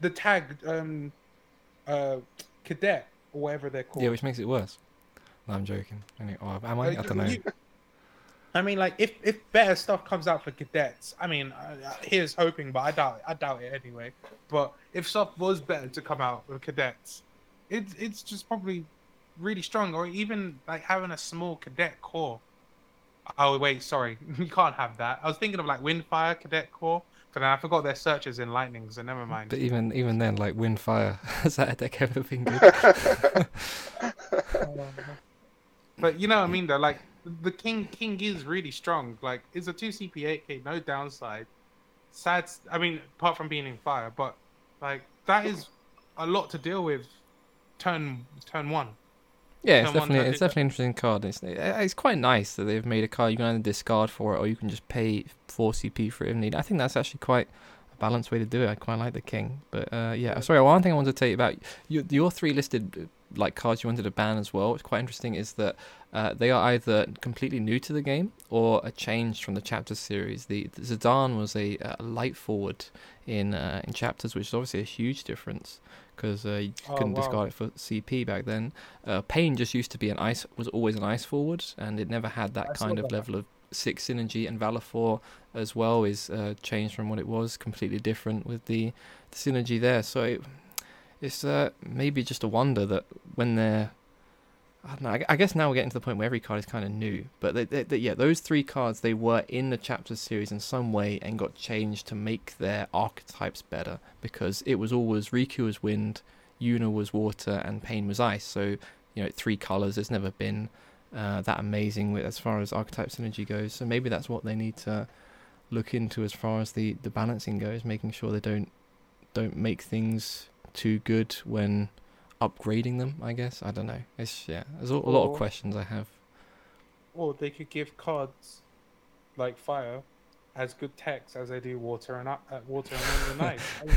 the tag um uh cadet or whatever they're called. Yeah, which makes it worse. No, I'm joking. Any- Or am I? I Like, don't know. I mean, like if if better stuff comes out for cadets, I mean, uh, here's hoping, but I doubt it. I doubt it anyway. But if stuff was better to come out with cadets, it's it's just probably really strong, or even like having a small cadet core. Oh wait, sorry, *laughs* you can't have that. I was thinking of like Windfire cadet core, but then I forgot their searches in Lightning, so never mind. But even even then, like Windfire, *laughs* has that deck ever been good? *laughs* But you know what I mean though, like the king king is really strong. Like it's a two CP eight K, no downside. Sad I mean, apart from being in fire, but like that is a lot to deal with turn turn one. Yeah, it's definitely it's definitely an interesting card. It's it's quite nice that they've made a card you can either discard for it or you can just pay four CP for it if needed. I think that's actually quite a balanced way to do it. I quite like the king, but uh, yeah. Sorry, one thing I wanted to tell you about your your three listed uh, like cards you wanted to ban as well. It's quite interesting is that uh, they are either completely new to the game or a change from the chapter series. The, the Zidane was a, a light forward in uh, in chapters, which is obviously a huge difference because uh, you Oh, couldn't wow. discard it for CP back then. Uh, Paine just used to be an ice was always an ice forward, and it never had that I kind of that. level of six synergy. And Valefor as well is uh, changed from what it was, completely different with the, the synergy there. So it, it's uh, maybe just a wonder that when they're I don't know. I, I guess now we're getting to the point where every card is kind of new, but they, they, they, yeah, those three cards they were in the chapter series in some way and got changed to make their archetypes better because it was always Riku was wind, Yuna was water, and Paine was ice. So you know, three colors. It's never been uh, that amazing with, as far as archetype synergy goes. So maybe that's what they need to look into as far as the the balancing goes, making sure they don't don't make things too good when upgrading them. I guess I don't know. It's yeah. There's a, a lot of questions I have. Or they could give cards like fire as good text as they do water and up, uh, water and ice. I mean,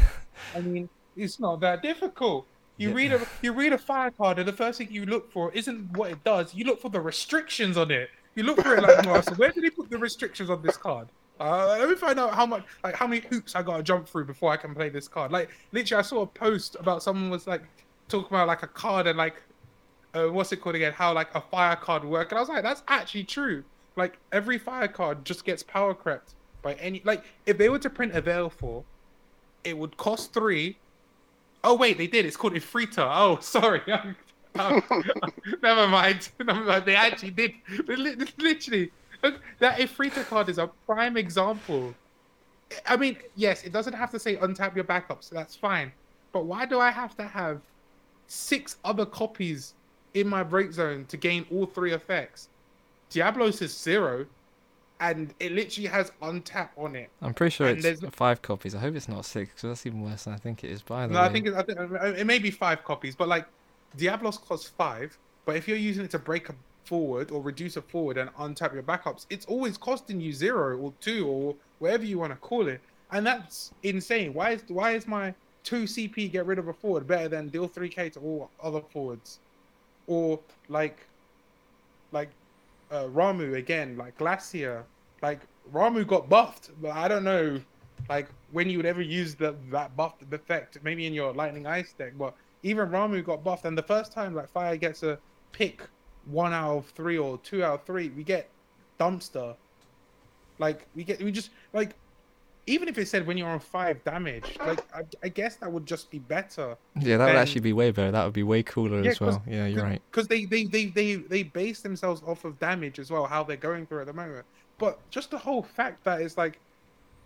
I mean, it's not that difficult. You Yeah. read a you read a fire card, and the first thing you look for isn't what it does. You look for the restrictions on it. You look for it like, "Oh, so where did he put the restrictions on this card? Uh, let me find out how much, like, how many hoops I gotta jump through before I can play this card. Like, literally, I saw a post about someone was like talking about like a card and like, uh, what's it called again? How like a fire card work, and I was like, that's actually true. Like every fire card just gets power crept by any. Like, if they were to print a Valefor, it would cost three. Oh wait, they did. It's called Ifrita. Oh, *laughs* sorry. *laughs* *laughs* Never mind. Never mind. They actually did. They li- Literally, that Ifrita card is a prime example. I mean, yes, it doesn't have to say untap your backups. That's fine. But why do I have to have six other copies in my break zone to gain all three effects? Diablos is zero, and it literally has untap on it. I'm pretty sure And it's there's- five copies. I hope it's not six because that's even worse than I think it is. By the No, way, I think, it, I think it may be five copies, but like Diablos costs five. But if you're using it to break a forward or reduce a forward and untap your backups, it's always costing you zero or two or whatever you want to call it, and that's insane. Why is why is my two CP get rid of a forward better than deal three K to all other forwards, or like like uh, Ramuh again, like Glacier, like Ramuh got buffed, but I don't know like when you would ever use the that buff effect, maybe in your lightning ice deck. But even Ramuh got buffed, and the first time like Fire gets a pick one out of three or two out of three, we get dumpster. Like we get we just like even if it said when you're on five damage, like I, I guess that would just be better. Yeah, that would actually be way better. That would be way cooler Yeah, as well. Yeah, you're right. Because they, they, they, they, they base themselves off of damage as well, how they're going through at the moment. But just the whole fact that it's like,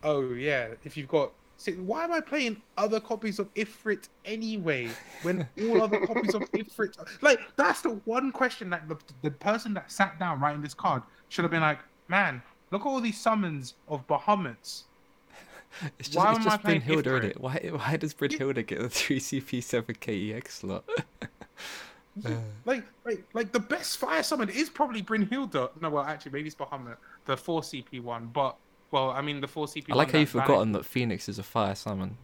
oh yeah, if you've got, see, why am I playing other copies of Ifrit anyway? When all other copies of Ifrit, like that's the one question that the, the person that sat down writing this card should have been like, man, look at all these summons of Bahamut's. *laughs* It's just, Why it's am I just playing isn't it? Why, why does Brynhilda get the 3CP 7KEX slot? *laughs* Uh, Like, like, like the best fire summon is probably Brynhilda. No, well, actually, maybe it's Bahamut, the four CP one. But well, I mean, the four CP. One. I like how you've forgotten that Phoenix is a fire summon.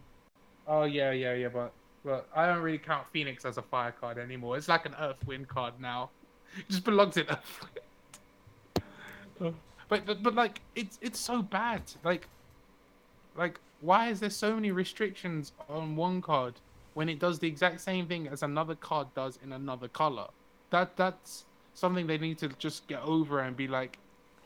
Oh yeah, yeah, yeah, but but I don't really count Phoenix as a fire card anymore. It's like an Earth Wind card now. *laughs* It just belongs in Earth Wind. but, but but like it's it's so bad. Like like why is there so many restrictions on one card when it does the exact same thing as another card does in another color? That that's something they need to just get over and be like,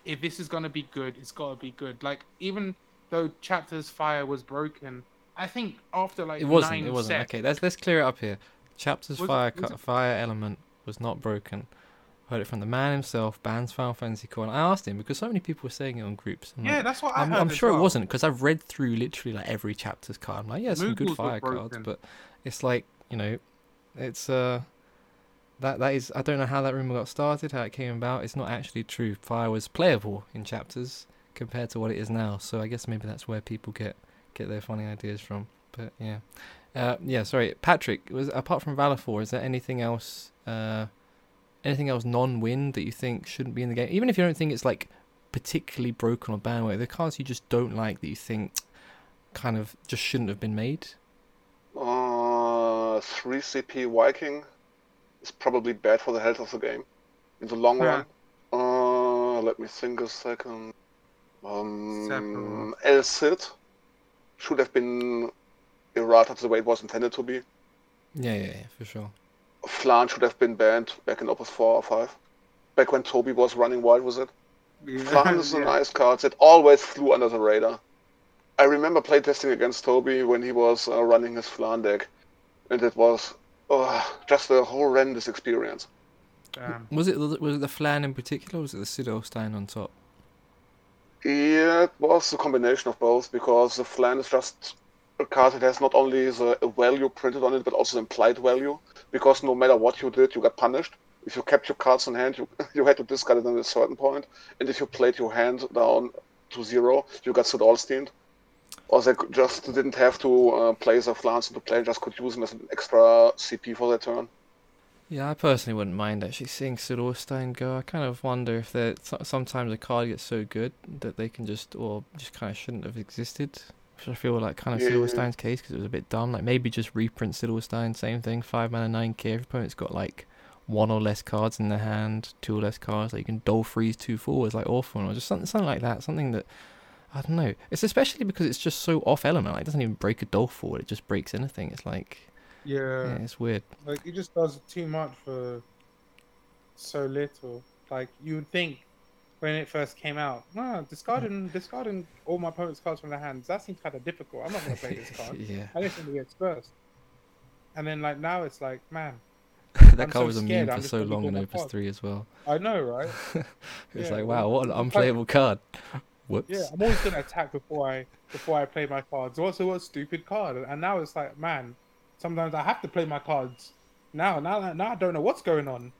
if this is gonna be good, it's gotta be good. Like even though chapters fire was broken, I think after like It wasn't. It wasn't. sets, Okay, let's let's clear it up here. Chapter's Was- fire was fire element was not broken. Heard it from the man himself. Bands Final Fantasy Core. And I asked him because so many people were saying it on groups. I'm yeah, like, that's what I I'm, I'm sure well. it wasn't because I've read through literally like every chapter's card. I'm like, yeah, some good Moogles were fire cards, but it's like you know, it's uh, that that is I don't know how that rumor got started, how it came about. It's not actually true. Fire was playable in chapters compared to what it is now. So I guess maybe that's where people get get their funny ideas from. But yeah, uh, yeah. Sorry, Patrick. Was apart from Valefor, is there anything else? Uh, anything else non-win that you think shouldn't be in the game? Even if you don't think it's like particularly broken or banned, away, the cards you just don't like that you think kind of just shouldn't have been made. Uh, 3 CP Viking is probably bad for the health of the game in the long Yeah. run. Uh, let me think a second. Um, El Cid should have been errated the way it was intended to be. Yeah, yeah, yeah, for sure. Flan should have been banned back in Opus 4 or 5. Back when Toby was running wild with it. Flan is *laughs* a Yeah. nice card that always flew under the radar. I remember playtesting against Toby when he was uh, running his Flan deck, and it was uh, just a horrendous experience. Damn. Was it the, was it the flan in particular, or was it the Sidolstein on top? Yeah, it was a combination of both because the Flan is just a card that has not only the value printed on it but also the implied value. Because no matter what you did, you got punished. If you kept your cards in hand, you *laughs* you had to discard it at a certain point, and if you played your hand down to zero, you got Sidolsteined. Or they just didn't have to uh, play the Flans into play, just could use them as an extra CP for their turn. Yeah, I personally wouldn't mind actually seeing Sidolstein go. I kind of wonder if sometimes a card gets so good that they can just, or just kind of shouldn't have existed. Which I feel like kind of Yeah. Sidolstein's case because it was a bit dumb. Like maybe just reprint Silverstein, same thing, five mana, nine K. If opponent's got like one or less cards in their hand, two or less cards, like you can dole freeze two forwards, like awful, or just something, something like that. Something that I don't know. It's especially because it's just so off element. Like, it doesn't even break a dole forward. It just breaks anything. It's like, Yeah. yeah, it's weird. Like it just does too much for so little. Like you would think when it first came out, discarding hmm. discarding all my opponent's cards from their hands, that seems kind of difficult. I'm not gonna play this *laughs* card. yeah. I just want to get first. And then like now it's like, man, *laughs* that I'm card so was immune for so long in Opus card. 3 as well. I know, right? *laughs* It's Yeah, like, wow, what an unplayable card. Whoops. Yeah, I'm always gonna attack before I before I play my cards. What's a what stupid card? And now it's like, man, sometimes I have to play my cards. Now, now, now I don't know what's going on.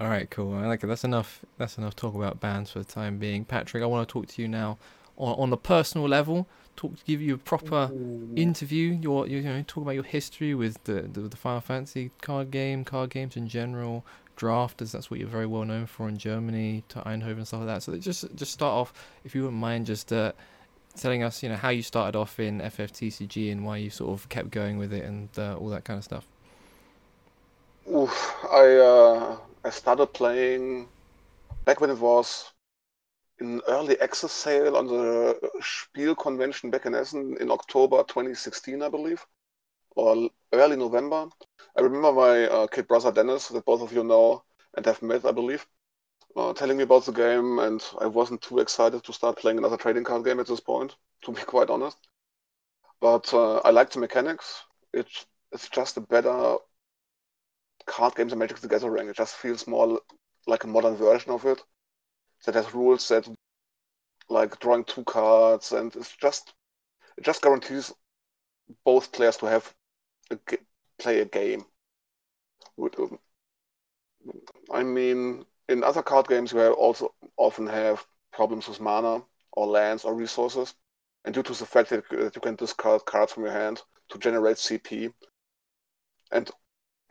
All right, cool. I like it. That's enough. That's enough talk about bands for the time being. Patrick, I want to talk to you now on, on the personal level. Talk, to give you a proper Ooh. interview. Your, you know, talk about your history with the, the the Final Fantasy card game, card games in general, drafters. That's what you're very well known for in Germany, to Eindhoven and stuff like that. So just just start off, if you wouldn't mind, just uh, telling us, you know, how you started off in FFTCG and why you sort of kept going with it and uh, all that kind of stuff. Oof, I uh, I started playing back when it was in early access sale on the Spiel convention back in Essen in October 2016, I believe, or early November. I remember my uh, kid brother Dennis, that both of you know and have met, I believe. uh, telling me about the game, and I wasn't too excited to start playing another trading card game at this point, to be *laughs* quite honest. But uh, I like the mechanics. It's it's just a better card games than Magic the Gathering. It just feels more like a modern version of it that has rules that like drawing two cards, and it's just it just guarantees both players to have a, play a game. Um, I mean, in other card games, you also often have problems with mana or lands or resources, and due to the fact that you can discard cards from your hand to generate CP, and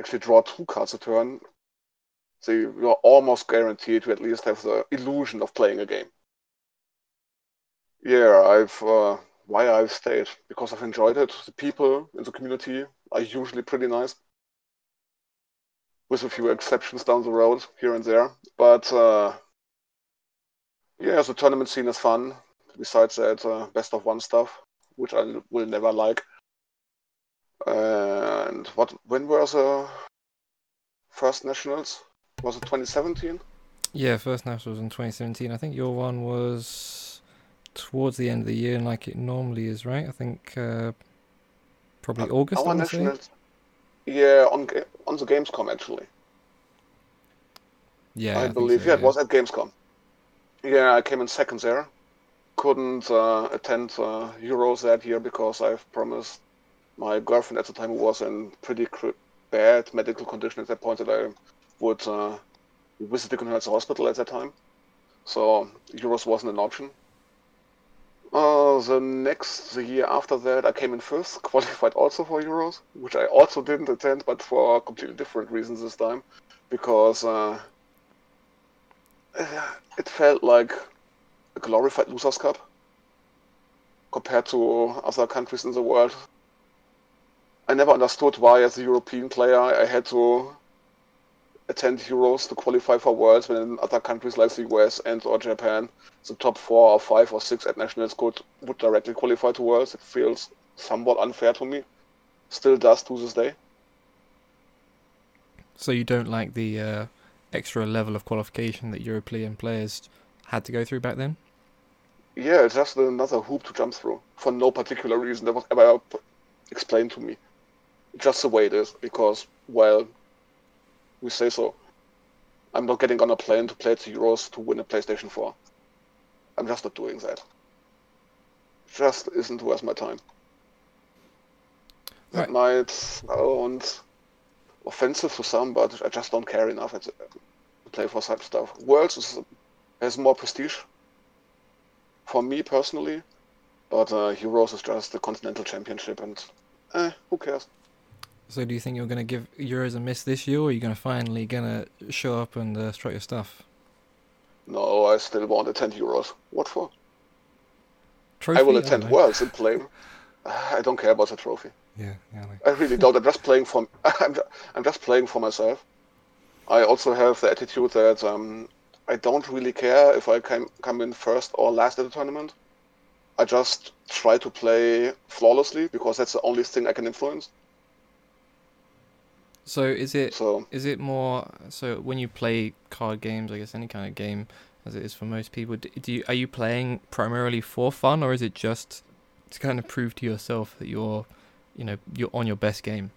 actually draw two cards a turn, so you're almost guaranteed to at least have the illusion of playing a game. Yeah, I've uh, why I've stayed because I've enjoyed it. The people in the community are usually pretty nice, with a few exceptions down the road here and there. But uh, yeah, the tournament scene is fun. Besides that, uh, best of one stuff, which I will never like. And what? When were the first nationals? Was it 2017? Yeah, first nationals in 2017. I think your one was towards the end of the year, like it normally is, right? I think uh, probably uh, August. Our nationals. Yeah, on on the Gamescom actually. Yeah, I, I believe. So, yeah, yeah, it was at Gamescom. Yeah, I came in second there. Couldn't uh, attend uh, Euros that year because I've promised my girlfriend at the time, was in pretty bad medical condition at that point, that I would uh, visit the Conference Hospital at that time. So Euros wasn't an option. Uh, the next the year after that, I came in first, *laughs* qualified also for Euros, which I also didn't attend, but for completely different reasons this time, because uh, it felt like a glorified losers' cup compared to other countries in the world. I never understood why, as a European player, I had to attend Euros to qualify for Worlds when in other countries like the US and or Japan, the top four or five or six at nationals could would directly qualify to Worlds. It feels somewhat unfair to me. Still does to this day. So you don't like the uh, extra level of qualification that European players had to go through back then? Yeah, it's just another hoop to jump through for no particular reason that was ever explained to me. Just the way it is, because, well, we say so. I'm not getting on a plane to play the Euros to win a PlayStation 4. I'm just not doing that. Just isn't worth my time. Right. That might sound offensive to some, but I just don't care enough to play for such stuff. Worlds is, has more prestige for me personally, but uh, Euros is just the continental championship, and eh, who cares? So do you think you're going to give Euros a miss this year, or are you going to finally going to show up and uh, strut your stuff? No, I still want to attend Euros. What for? Trophy? I will attend Worlds and play. *sighs* I don't care about the trophy. Yeah, yeah. I really don't. I'm just playing for. *laughs* I'm, I'm just playing for myself. I also have the attitude that um, I don't really care if I come come in first or last at the tournament. I just try to play flawlessly because that's the only thing I can influence. So is it so, is it more so when you play card games, I guess any kind of game, as it is for most people, do you are you playing primarily for fun, or is it just to kind of prove to yourself that you're, you know, you're on your best game?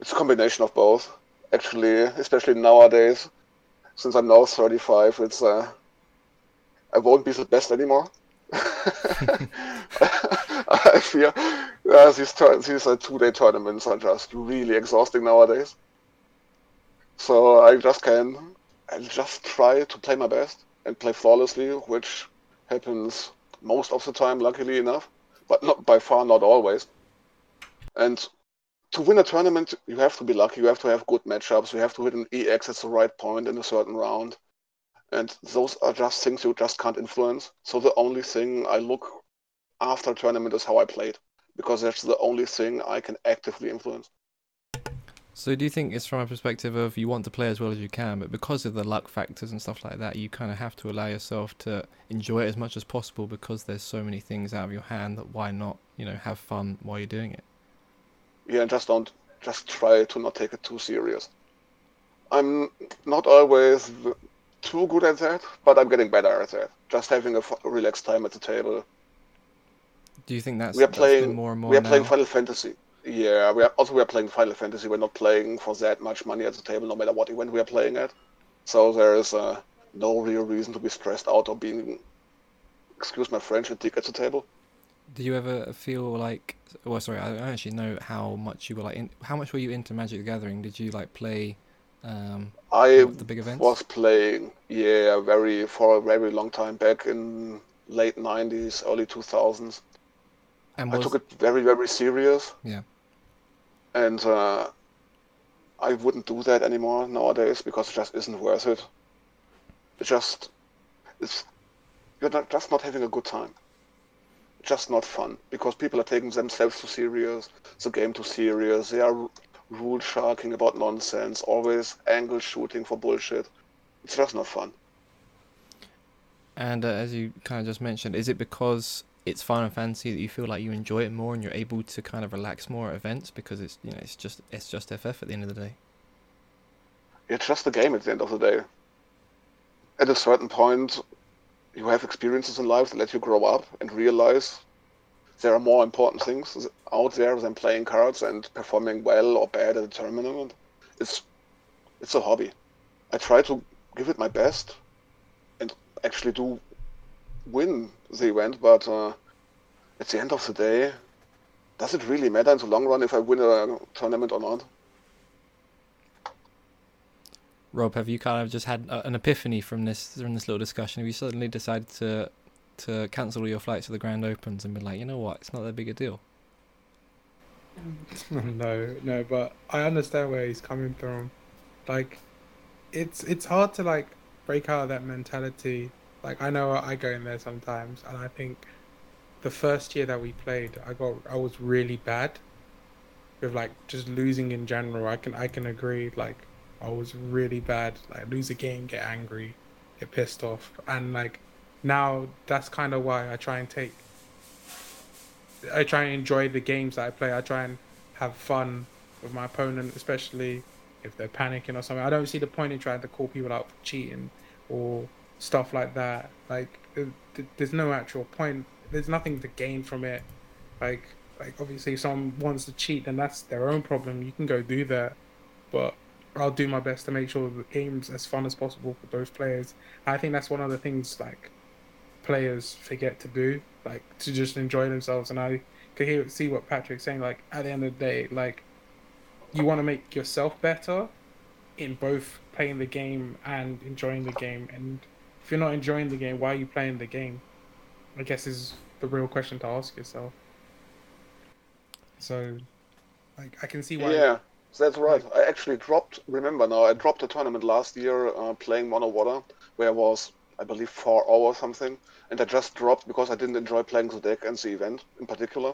It's a combination of both, actually, especially nowadays, since I'm now 35. It's uh, I won't be the best anymore. *laughs* *laughs* *laughs* I fear uh, these tur- these uh, two-day tournaments are just really exhausting nowadays. So I just can I just try to play my best and play flawlessly, which happens most of the time, luckily enough, but not by far not always. And to win a tournament, you have to be lucky. You have to have good matchups. You have to hit an EX at the right point in a certain round. And those are just things you just can't influence. So the only thing I look after tournament is how I played because that's the only thing I can actively influence. So do you think it's from a perspective of you want to play as well as you can, but because of the luck factors and stuff like that, you kind of have to allow yourself to enjoy it as much as possible because there's so many things out of your hand that why not, you know, have fun while you're doing it? Yeah, and just don't, just try to not take it too serious. I'm not always too good at that, but I'm getting better at that. Just having a relaxed time at the table. Do you think that's we are playing. more and more we are now? playing Final Fantasy. Yeah, we are also we are playing Final Fantasy. We're not playing for that much money at the table, no matter what event we are playing at. So there is uh, no real reason to be stressed out or being, excuse my French, a dick at the table. Do you ever feel like? Well, sorry, I don't actually know how much you were like. In, how much were you into Magic the Gathering? Did you like play um, I the big events? was playing, yeah, very for a very long time back in late '90s, early 2000s. And I took it very, very serious. Yeah. And uh, I wouldn't do that anymore nowadays because it just isn't worth it. It just, it's, you're not, just not having a good time. Just not fun because people are taking themselves too serious, the game too serious. They are rule sharking about nonsense, always angle shooting for bullshit. It's just not fun. And uh, as you kind of just mentioned, is it because it's Final Fantasy that you feel like you enjoy it more and you're able to kind of relax more at events because it's you know it's just it's just FF at the end of the day. It's just a game at the end of the day. At a certain point, you have experiences in life that let you grow up and realize there are more important things out there than playing cards and performing well or bad at a tournament. It's it's a hobby. I try to give it my best and actually do win the event, but uh, at the end of the day, does it really matter in the long run if I win a tournament or not? Rob, have you kind of just had an epiphany from this from this little discussion? Have you suddenly decided to to cancel all your flights to the Grand Opens and been like, you know what, it's not that big a deal? *laughs* no, no, but I understand where he's coming from. Like, it's it's hard to like break out of that mentality. Like, I know I go in there sometimes, and I think the first year that we played, I got I was really bad with like just losing in general. I can I can agree. Like, I was really bad. Like, lose a game, get angry, get pissed off, and like now that's kind of why I try and take I try and enjoy the games that I play. I try and have fun with my opponent, especially if they're panicking or something. I don't see the point in trying to call people out for cheating or stuff like that. Like, uh, th- there's no actual point. There's nothing to gain from it. Like, like obviously, if someone wants to cheat, then that's their own problem. You can go do that, but I'll do my best to make sure the game's as fun as possible for both players. I think that's one of the things like players forget to do, like to just enjoy themselves. And I can hear see what Patrick's saying. Like at the end of the day, like you want to make yourself better in both playing the game and enjoying the game. And if you're not enjoying the game, why are you playing the game? I guess is the real question to ask yourself. So, like, I can see why. Yeah, that's right. I actually dropped. Remember now, I dropped a tournament last year uh, playing Mono Water, where I was, I believe, four or something, and I just dropped because I didn't enjoy playing the deck and the event in particular.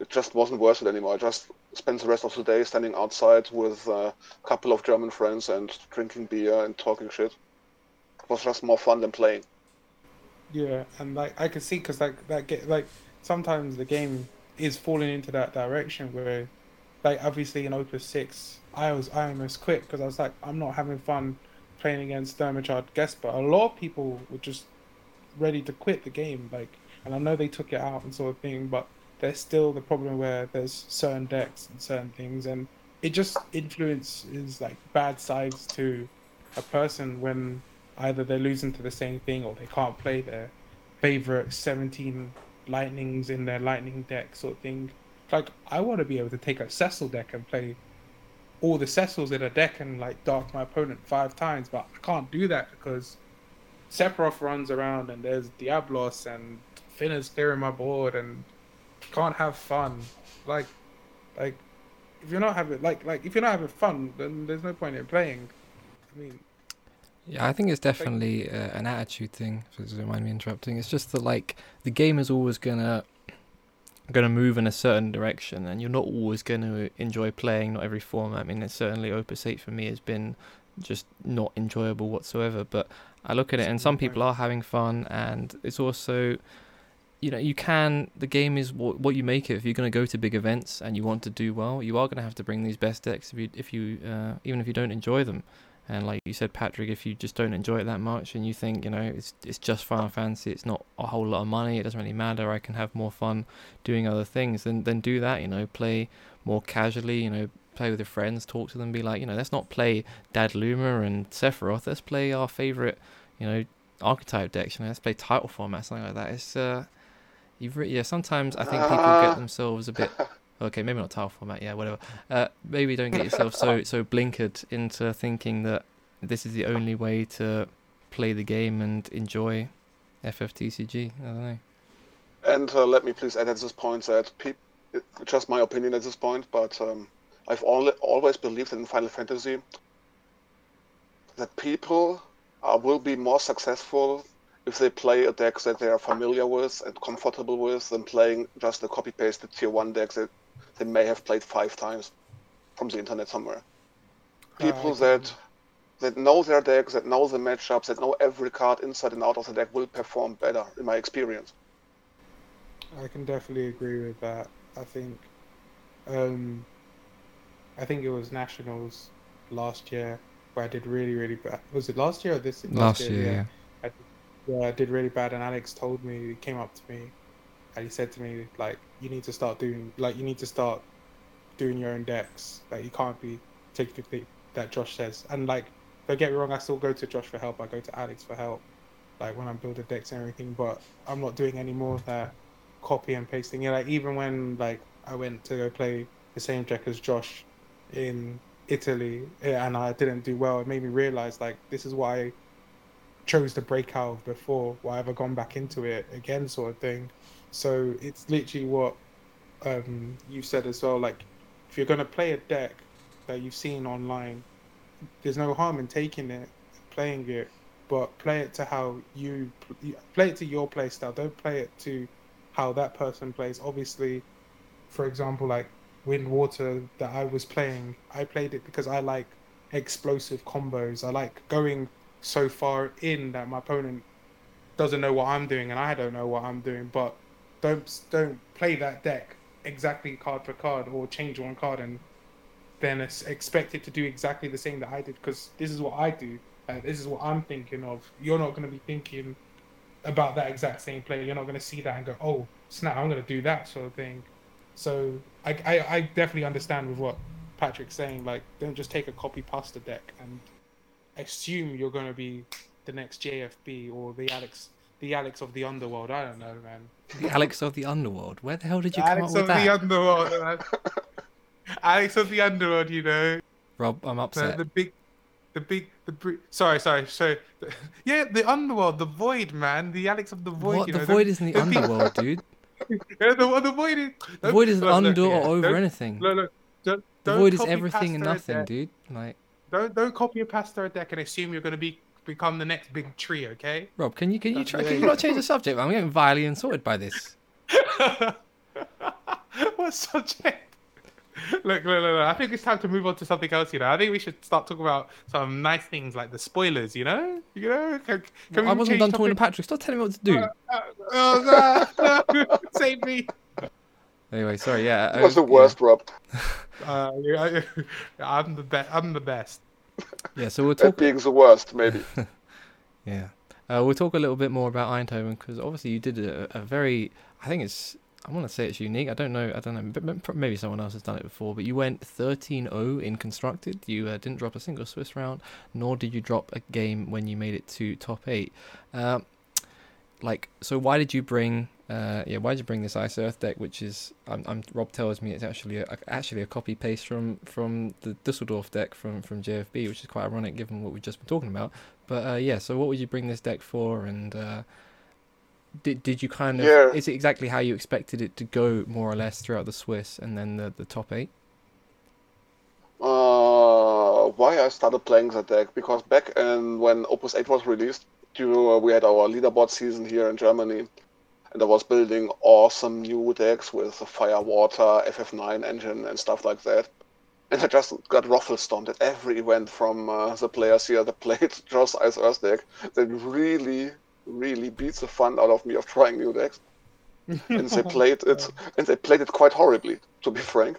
It just wasn't worth it anymore. I just spent the rest of the day standing outside with a couple of German friends and drinking beer and talking shit. Was just more fun than playing. Yeah, and like I can see because like that get like sometimes the game is falling into that direction where, like obviously in Opus Six, I was I almost quit because I was like I'm not having fun playing against Thermachard Guest, but a lot of people were just ready to quit the game. Like, and I know they took it out and sort of thing, but there's still the problem where there's certain decks and certain things, and it just influences like bad sides to a person when either they're losing to the same thing or they can't play their favorite 17 lightnings in their lightning deck sort of thing. Like I want to be able to take a Cecil deck and play all the Cecils in a deck and like dark my opponent five times, but I can't do that because Sephiroth runs around and there's Diablos and Finna's clearing my board and can't have fun. Like, like if you're not having like like if you're not having fun, then there's no point in playing. I mean, Yeah, I think it's definitely uh, an attitude thing. If you don't mind me interrupting, it's just that like the game is always gonna gonna move in a certain direction, and you're not always gonna enjoy playing. Not every format. I mean, it's certainly Opus Eight for me has been just not enjoyable whatsoever. But I look at it, and some people are having fun, and it's also you know you can the game is what, what you make it if you're going to go to big events and you want to do well you are going to have to bring these best decks if you if you uh, even if you don't enjoy them And like you said, Patrick, if you just don't enjoy it that much and you think, you know, it's it's just Final Fantasy, it's not a whole lot of money, it doesn't really matter, I can have more fun doing other things, then then do that, you know, play more casually, you know, play with your friends, talk to them, be like, you know, let's not play Dadaluma and Sephiroth, let's play our favorite, you know, archetype decks, you know, let's play title format, something like that. It's uh you've re- yeah, sometimes I think people get themselves a bit *laughs* okay, maybe not tile format, yeah, whatever. Uh, maybe don't get yourself so *laughs* so blinkered into thinking that this is the only way to play the game and enjoy FFTCG. I don't know. And uh, let me please add at this point that peop- it's just my opinion at this point, but um, I've al- always believed in Final Fantasy that people uh, will be more successful if they play a deck that they are familiar with and comfortable with than playing just a copy pasted tier 1 deck that they may have played five times from the internet somewhere. People Uh, that that know their decks, that know the matchups, that know every card inside and out of the deck will perform better, in my experience. I can definitely agree with that. I think, um, I think it was nationals last year where I did really, really bad. Was it last year or this Last year, yeah. I, yeah, I did really bad, and Alex told me, he came up to me, and he said to me, like, you need to start doing, like, you need to start doing your own decks. Like, you can't be taking the that Josh says. And like, don't get me wrong, I still go to Josh for help. I go to Alex for help, like when I'm building decks and everything. But I'm not doing any more of that copy and pasting. Yeah, like even when like I went to go play the same deck as Josh in Italy, eh, and I didn't do well, it made me realize like this is why I chose to break out of before. Why have I gone back into it again, sort of thing. So it's literally what um, you said as well. Like if you're gonna play a deck that you've seen online, there's no harm in taking it, playing it, but play it to how you play it to your play style. Don't play it to how that person plays. Obviously, for example, like Wind Water that I was playing, I played it because I like explosive combos. I like going so far in that my opponent doesn't know what I'm doing and I don't know what I'm doing. But don't don't play that deck exactly card for card or change one card and then expect it to do exactly the same that I did because this is what I do. Uh, this is what I'm thinking of. You're not going to be thinking about that exact same player. You're not going to see that and go, "Oh, snap! I'm going to do that sort of thing." So I, I, I definitely understand with what Patrick's saying. Like, don't just take a copy pasta deck and assume you're going to be the next JFB or the Alex, the Alex of the underworld. I don't know, man. The Alex of the Underworld. Where the hell did you Alex come of up with that? Alex of the underworld. *laughs* Alex of the underworld. You know. Rob, I'm upset. the big, the big, the br- sorry, sorry, so yeah, the underworld, the void, man, the Alex of the void. what? The know, void isn't the *laughs* the underworld, dude. *laughs* Yeah, the, the void is The void is look, look, under yeah, or over don't- anything. Look, look, don't, The don't void is everything and nothing, dude. Like, Don't don't copy a pasta deck and assume you're going to be become the next big tree. Okay. Rob, can you can you try, the can you way- not change the subject? I'm getting vilely insulted by this. *laughs* what subject? Look, look, look, look, I think it's time to move on to something else. You know, I think we should start talking about some nice things like the spoilers. You know, you know. Can, can I we wasn't change done talking to? Patrick. Stop telling me what to do. Uh, uh, oh, *laughs* no, no, save me. Anyway, sorry. Yeah, That was uh, the worst, Rob. *laughs* Uh, yeah, I'm the best. I'm the best. Yeah, so we'll talk. being the worst, maybe. *laughs* Yeah, uh, we'll talk a little bit more about Eindhoven because obviously you did a, a very. I think it's. I want to say it's unique. I don't know. I don't know. Maybe someone else has done it before. But you went 13-0 in constructed. You uh, didn't drop a single Swiss round, nor did you drop a game when you made it to top eight. Um, like, so why did you bring? Uh, yeah, why did you bring this Ice Earth deck? Which is, I'm, I'm Rob tells me it's actually a, actually a copy paste from from the Dusseldorf deck from from JFB, which is quite ironic given what we've just been talking about. But uh, yeah, so what would you bring this deck for? And uh, did did you kind of Yeah. is it exactly how you expected it to go more or less throughout the Swiss and then the the top eight? Uh, why I started playing that deck because back in when Opus 8 was released, we had our leaderboard season here in Germany, and I was building awesome new decks with the Fire Water FF9 engine and stuff like that. And I just got ruffle stomped at every event from uh, the players here that *laughs* played Joss Ice Earth deck. That really, really beats the fun out of me of trying new decks. *laughs* And they played it, and they played it quite horribly, to be frank.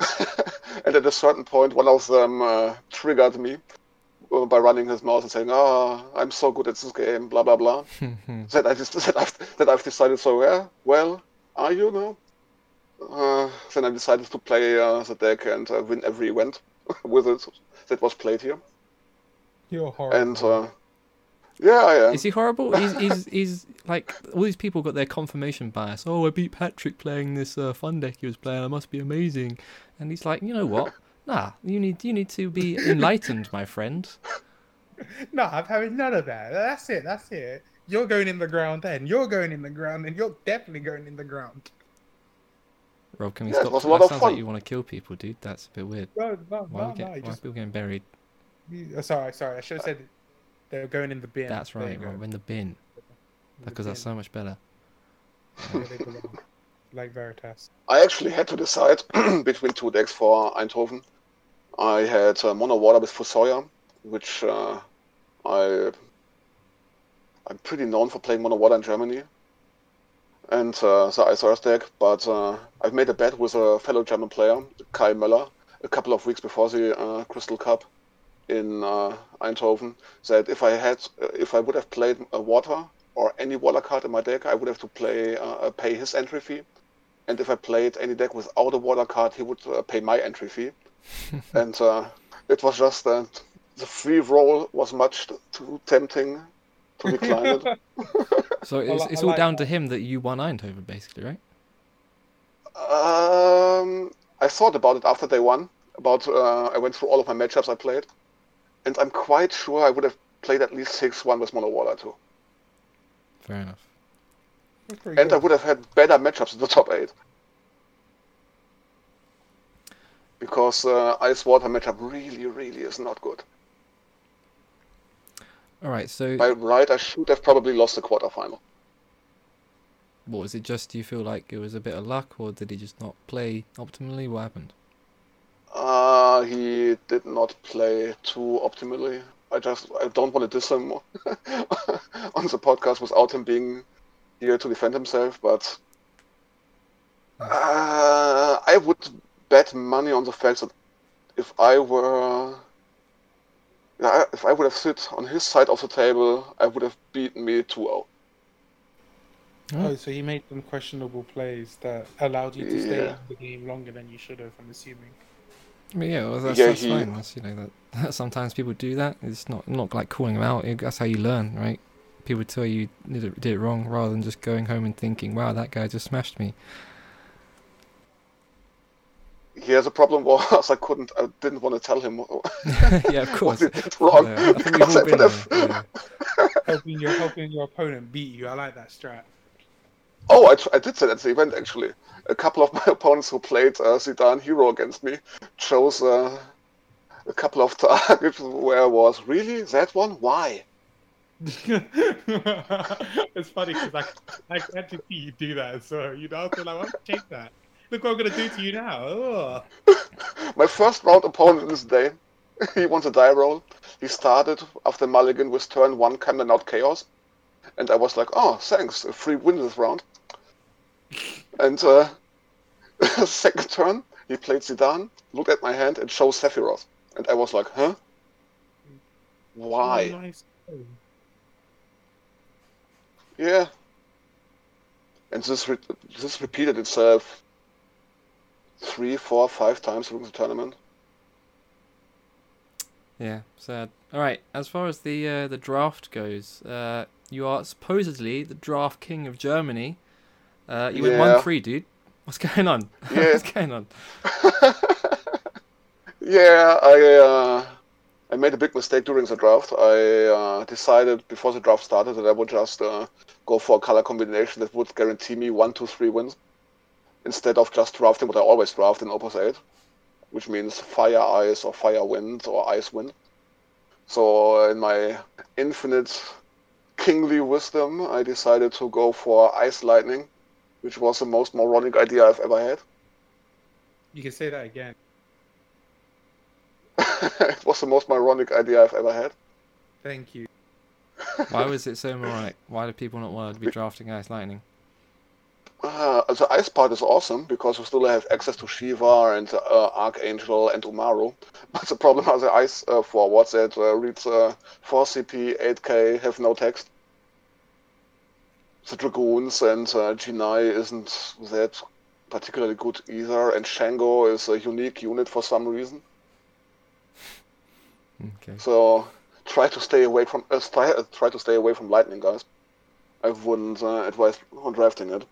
*laughs* and at a certain point, one of them uh, triggered me by running his mouth and saying, "Ah, I'm so good at this game," blah blah blah. *laughs* that I just *laughs* that I've that I've decided. So yeah, well, are you now? Uh, then I decided to play uh, the deck and uh, win every event *laughs* with it that was played here. You're horrible. And uh, yeah, I am. Is he horrible? He's, he's, he's like all these people got their confirmation bias. Oh, I beat Patrick playing this uh, fun deck he was playing. I must be amazing. And he's like, you know what? Nah, you need you need to be enlightened, my friend. no, I'm having none of that. That's it. That's it. You're going in the ground then. You're going in the ground and you're definitely going in the ground. Rob, can we Yeah, it stop? was a That lot of sounds fun. like you want to kill people, dude. That's a bit weird. No, no, Why, no, are, we get, no. I why are just, people getting buried? you- uh, sorry, sorry. I should have said they're going in the bin. That's There you right, go. Rob, in the bin. In the Because that's bin, so much better. *laughs* where they belong. like Veritas. I actually had to decide *clears throat* between two decks for Eindhoven. I had uh, Mono Water with Fusoya, which uh, I I'm pretty known for playing Mono Water in Germany, and uh, the Earth deck. But uh, I've made a bet with a fellow German player, Kai Möller, a couple of weeks before the uh, Crystal Cup in uh, Eindhoven, that if I had if I would have played a Water or any Water card in my deck, I would have to play pay his entry fee and if I played any deck without a water card, he would pay my entry fee. *laughs* and uh, it was just that the free roll was much too tempting to decline it. *laughs* So it's, it's all like down to him that you won Eindhoven, basically, right? Um, I thought about it after day one. About uh, I went through all of my matchups I played, and I'm quite sure I would have played at least six one with mono water too, Fair enough. That's pretty and I would have had better matchups in the top eight. Because uh, ice water matchup really, really is not good. All right. So By right, I should have probably lost the quarterfinal. what was it? Just do you feel like it was a bit of luck, or did he just not play optimally? What happened? Uh, he did not play too optimally. I just I don't want to diss him *laughs* on the podcast without him being here to defend himself, but uh, I would bet money on the fact that if I were yeah, if I would have sit on his side of the table, I would have beaten me 2-0. Oh, so he made some questionable plays that allowed you to stay Yeah. in the game longer than you should have. I'm assuming. I mean, yeah, well, that's, Yeah, that's he- fine. That's you know that *laughs* sometimes people do that. It's not not like calling them out. That's how you learn, right? People tell you did it, did it wrong rather than just going home and thinking, "Wow, that guy just smashed me." Yeah, the problem *laughs* was I couldn't, I didn't want to tell him *laughs* *laughs* yeah, of what course. he did wrong. Yeah, I think because I been would have- Yeah. helping your helping your opponent beat you. I like that strat. Oh, I, tr- I did that at the event actually. A couple of my opponents who played uh, Zidane Hero against me chose uh, a couple of targets where I was really that one. Why? it's funny because I, I had to see you do that, so you know, I feel like, why don't take that? Look what I'm gonna do to you now. *laughs* My first round opponent this day, *laughs* he wants a die roll. He started after Mulligan with turn one, coming out chaos, and I was like, oh, thanks, a free win this round. *laughs* And uh, second turn, he played Zidane, looked at my hand, and chose Sephiroth, and I was like, huh? Why? Oh, nice. Yeah. And this re- this repeated itself three, four, five times during the tournament. Yeah, sad. All right. As far as the uh, the draft goes, uh, you are supposedly the draft king of Germany. Uh, you went one three, dude. What's *laughs* going on? Yeah. What's going on? *laughs* yeah, I uh, I made a big mistake during the draft. I uh, decided before the draft started that I would just uh, go for a color combination that would guarantee me one, two, three wins, instead of just drafting what I always draft in Opus 8, which means fire ice or fire wind or ice wind. So in my infinite kingly wisdom, I decided to go for ice lightning, which was the most moronic idea I've ever had. You can say that again. *laughs* it was the most moronic idea I've ever had. Thank you. Why was it so moronic? Why do people not want to be drafting Ice Lightning? Uh, the ice part is awesome because we still have access to Shiva and uh, Archangel and Umaro. *laughs* But the problem are the ice uh, forwards that uh, read uh, 4 CP, 8k, have no text. The Dragoons and uh, Jinai isn't that particularly good either, and Shango is a unique unit for some reason. Okay. So try to stay away from uh, try, uh, try to stay away from lightning, guys. I wouldn't uh, advise on drafting it.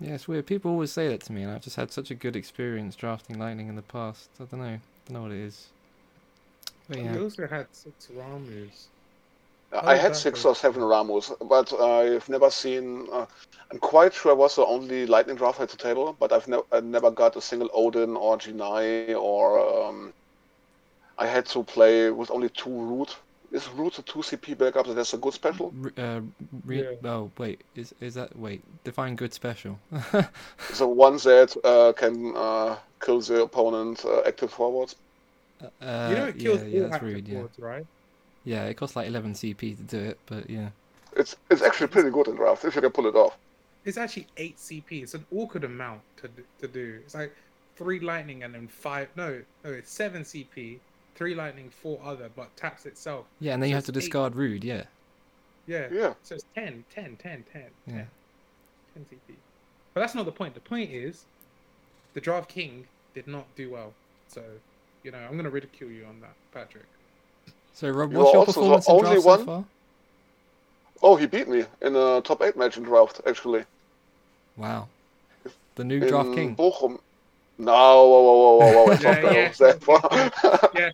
Yeah, it's weird. People always say that to me, and I've just had such a good experience drafting Lightning in the past. I don't know. don't know what it is. But You also had six Ramuhs. I had six or seven Ramuhs, but I've never seen. Uh, I'm quite sure I was the only lightning draft at the table, but I've ne- I never got a single Odin or Jinai or. Um, I had to play with only two Rude. Is Rude a two CP backup? So that's a good special. Re- uh, re- Yeah. Oh wait, is is that wait? Define good special. *laughs* The one that uh, can uh, kill the opponent uh, active forwards. uh, you know it kills yeah, yeah, that's active rude. Yeah, boards, right? yeah. It costs like 11 CP to do it, but yeah. It's it's actually pretty good in draft if you can pull it off. It's actually eight CP. It's an awkward amount to to do. It's like three lightning and then five. No, no, it's seven CP, three lightning, four other, but taps itself. Yeah, and then you have to it's eight. discard rude. Yeah, Yeah. Yeah. So it's 10, 10, 10, 10, yeah. 10, 10 CP. But that's not the point. The point is, the draft king did not do well. So, you know, I'm going to ridicule you on that, Patrick. So Rob, what's are your also the performance in only draft so far? Oh, he beat me in a top eight match in draft actually. Wow, the new draft in king. Bochum. No, whoa, whoa, whoa, whoa, whoa! It's Yeah, not yeah. that far.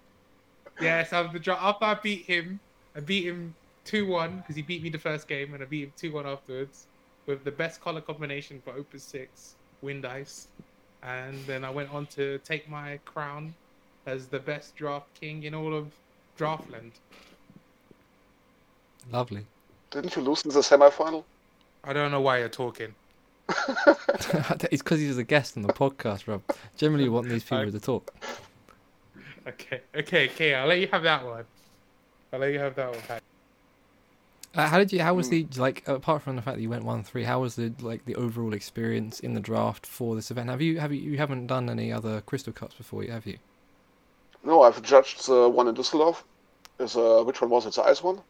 Yes, I was the draft. After I beat him, I beat him 2 1 because he beat me the first game, and I beat him 2 1 afterwards with the best color combination for Opus 6, Wind Ice. And then I went on to take my crown as the best draft king in all of Draftland. Lovely. Didn't you lose in the semifinal? I don't know why you're talking. *laughs* *laughs* it's because he's a guest on the podcast, Rob. Generally, you want these people I- to talk. Okay, okay, okay. I'll let you have that one. I'll let you have that one. Pat. Uh, how did you? How was Hmm. the like? Apart from the fact that you went one three, how was the like the overall experience in the draft for this event? Have you have you you haven't done any other Crystal Cups before, have you? No, I've judged the one in Düsseldorf. Is uh, which one was it? The ice one?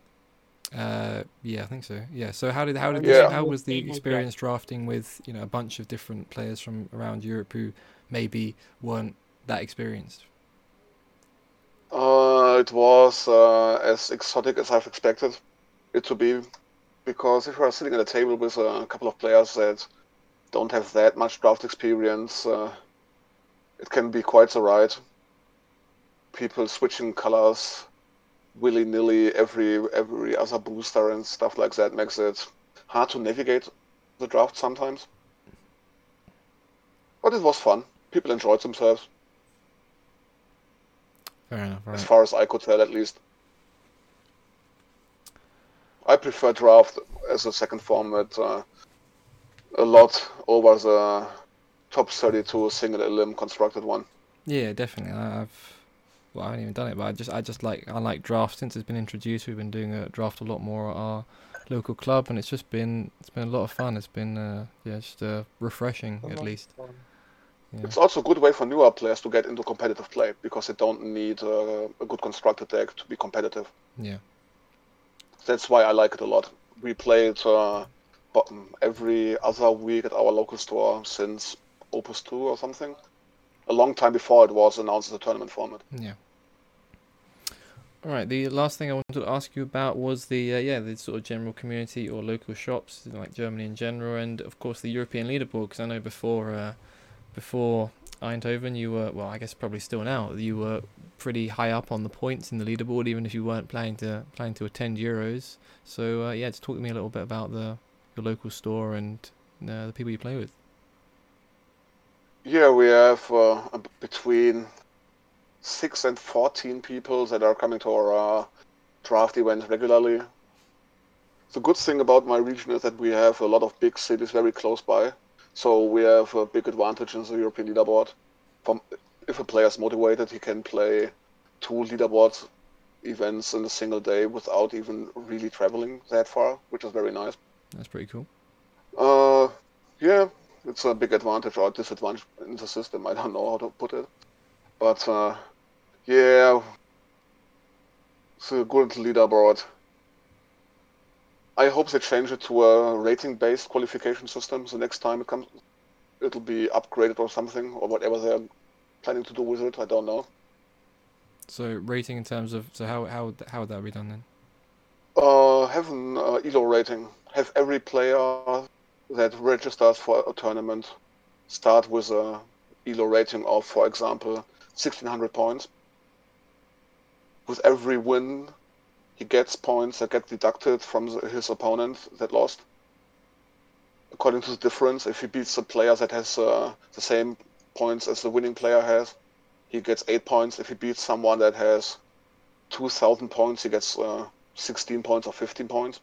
Uh, yeah, I think so. Yeah. So how did how did Yeah. this, how was the experience drafting with you know a bunch of different players from around Europe who maybe weren't that experienced? Uh, it was uh, as exotic as I've expected it to be, because if you are sitting at a table with a couple of players that don't have that much draft experience, uh, it can be quite the ride. People switching colors willy nilly every every other booster and stuff like that makes it hard to navigate the draft sometimes. But it was fun. People enjoyed themselves, Fair enough. as far as I could tell, at least. I prefer draft as a second format uh, a lot over the top 32 single elim constructed one. Yeah, definitely. I- I've well, I haven't even done it, but I just I just like I like draft since it's been introduced. We've been doing a draft a lot more at our local club, and it's just been it's been a lot of fun. It's been uh, yeah, just uh, refreshing at least. Yeah. It's also a good way for newer players to get into competitive play because they don't need uh, a good constructed deck to be competitive. Yeah. That's why I like it a lot. We play it uh, every other week at our local store since Opus 2 or something. A long time before it was announced as a tournament format. Yeah. All right. The last thing I wanted to ask you about was the uh, yeah the sort of general community or local shops like Germany in general, and of course the European leaderboard. Because I know before uh, before Eindhoven, you were well, I guess probably still now you were pretty high up on the points in the leaderboard, even if you weren't planning to planning to attend Euros. So uh, yeah, just talk to me a little bit about the your local store and uh, the people you play with. Yeah, we have uh, between 6 and 14 people that are coming to our uh, draft event regularly. The good thing about my region is that we have a lot of big cities very close by, so we have a big advantage in the European leaderboard. From if a player is motivated, he can play two leaderboard events in a single day without even really traveling that far, which is very nice. That's pretty cool. Uh, Yeah, it's a big advantage or disadvantage in the system. I don't know how to put it, but uh, yeah, it's a good leaderboard. I hope they change it to a rating-based qualification system. The next time it comes, it'll be upgraded or something, or whatever they're planning to do with it. I don't know. So rating in terms of so how how would- how would that be done then? Uh, have an uh, ELO rating. Have every player that registers for a tournament start with a ELO rating of, for example, 1600 points. With every win, he gets points that get deducted from the, his opponent that lost. According to the difference, if he beats a player that has uh, the same points as the winning player has, he gets 8 points. If he beats someone that has 2000 points, he gets uh, 16 points or 15 points.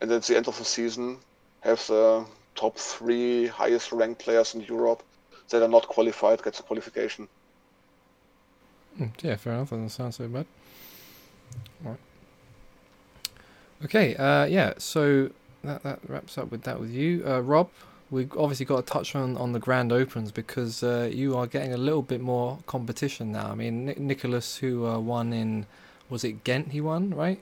And at the end of the season, have the top three highest ranked players in Europe that are not qualified get the qualification. Mm, Yeah, fair enough. Doesn't sound so bad. Okay. Uh, yeah. So that that wraps up with that with you, uh, Rob. We've obviously got to touch on on the Grand Opens because uh, you are getting a little bit more competition now. I mean, Nic Nicholas, who uh, won in, was it Ghent? He won, right?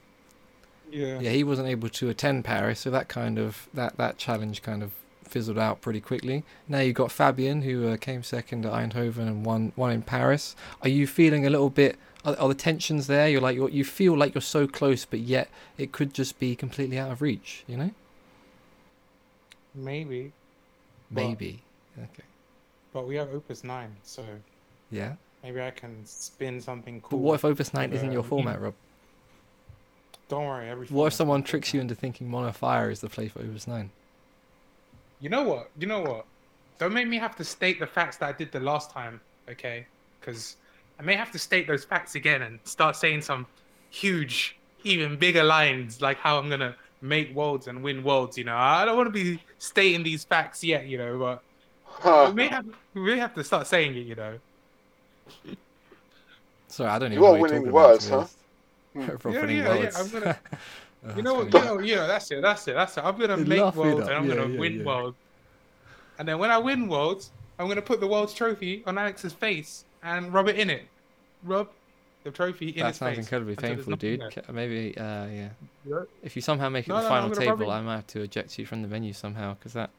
Yeah. Yeah, he wasn't able to attend Paris, so that kind of that that challenge kind of fizzled out pretty quickly. Now you've got Fabian, who uh, came second at Eindhoven and won won in Paris. Are you feeling a little bit? Are, are the tensions there? You're like you're, you feel like you're so close, but yet it could just be completely out of reach. You know? Maybe. Maybe. Okay. But we have Opus 9, so Yeah. maybe I can spin something cool. But what if Opus Nine isn't your format, Rob? Don't worry, every What if someone tricks you into thinking Mono Fire is the play for Opus Nine? You know what? You know what? Don't make me have to state the facts that I did the last time, okay? Because I may have to state those facts again and start saying some huge, even bigger lines like how I'm gonna make worlds and win worlds. You know, I don't want to be stating these facts yet. You know, but we may have we may have to start saying it. You know. Sorry, I don't even You know are what you're winning talking about, worlds, huh? honest. Hmm. *laughs* Rob Yeah, winning yeah, yeah. I'm gonna- *laughs* Oh, You know, that's you funny. know, you know. That's it. That's it. That's it. I'm gonna You're make worlds and I'm Yeah, gonna yeah, win yeah. worlds. And then when I win worlds, I'm gonna put the world's trophy on Alex's face and rub it in it. Rub the trophy in that his sounds face. incredibly until there's painful, dude. there. Maybe, uh, yeah. If you somehow make it No, the no, final I'm gonna rub table, I might have to eject you from the venue somehow because that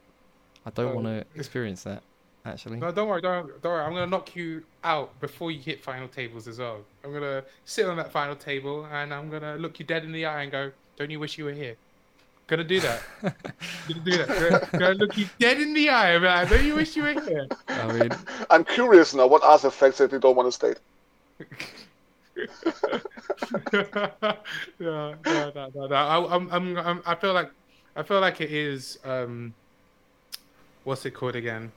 I don't Oh. want to experience that. Actually, No, don't worry, don't, don't worry. I'm gonna knock you out before you hit final tables as well. I'm gonna sit on that final table and I'm gonna look you dead in the eye and go, "Don't you wish you were here?" Gonna do that. gonna do that. Gonna, gonna look you dead in the eye and be like, you wish you were here?" I mean, I'm curious now. What are the facts that you don't want to state? no, no, no, no, no. I, I'm, I'm, I'm, I feel like, I feel like it is. Um, what's it called again?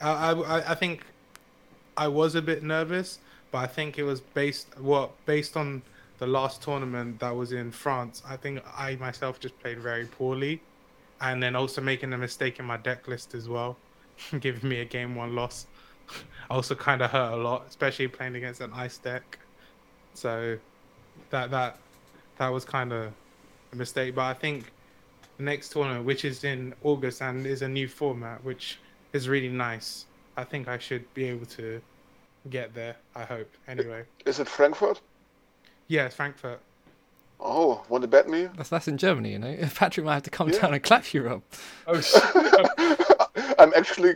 I, I, I think I was a bit nervous, but I think it was based what based on the last tournament that was in France. I think I myself just played very poorly, and then also making a mistake in my deck list as well, *laughs* giving me a game one loss. *laughs* also kind of hurt a lot, especially playing against an ice deck. So that that that was kind of a mistake. But I think the next tournament, which is in August and is a new format, which is really nice. I think I should be able to get there. I hope. Anyway, Is it Frankfurt? Yeah, it's Frankfurt. Oh, want to bet me? that's that's in Germany, you know. *laughs* Patrick might have to come Yeah. down and clap you up. Oh! *laughs* I'm actually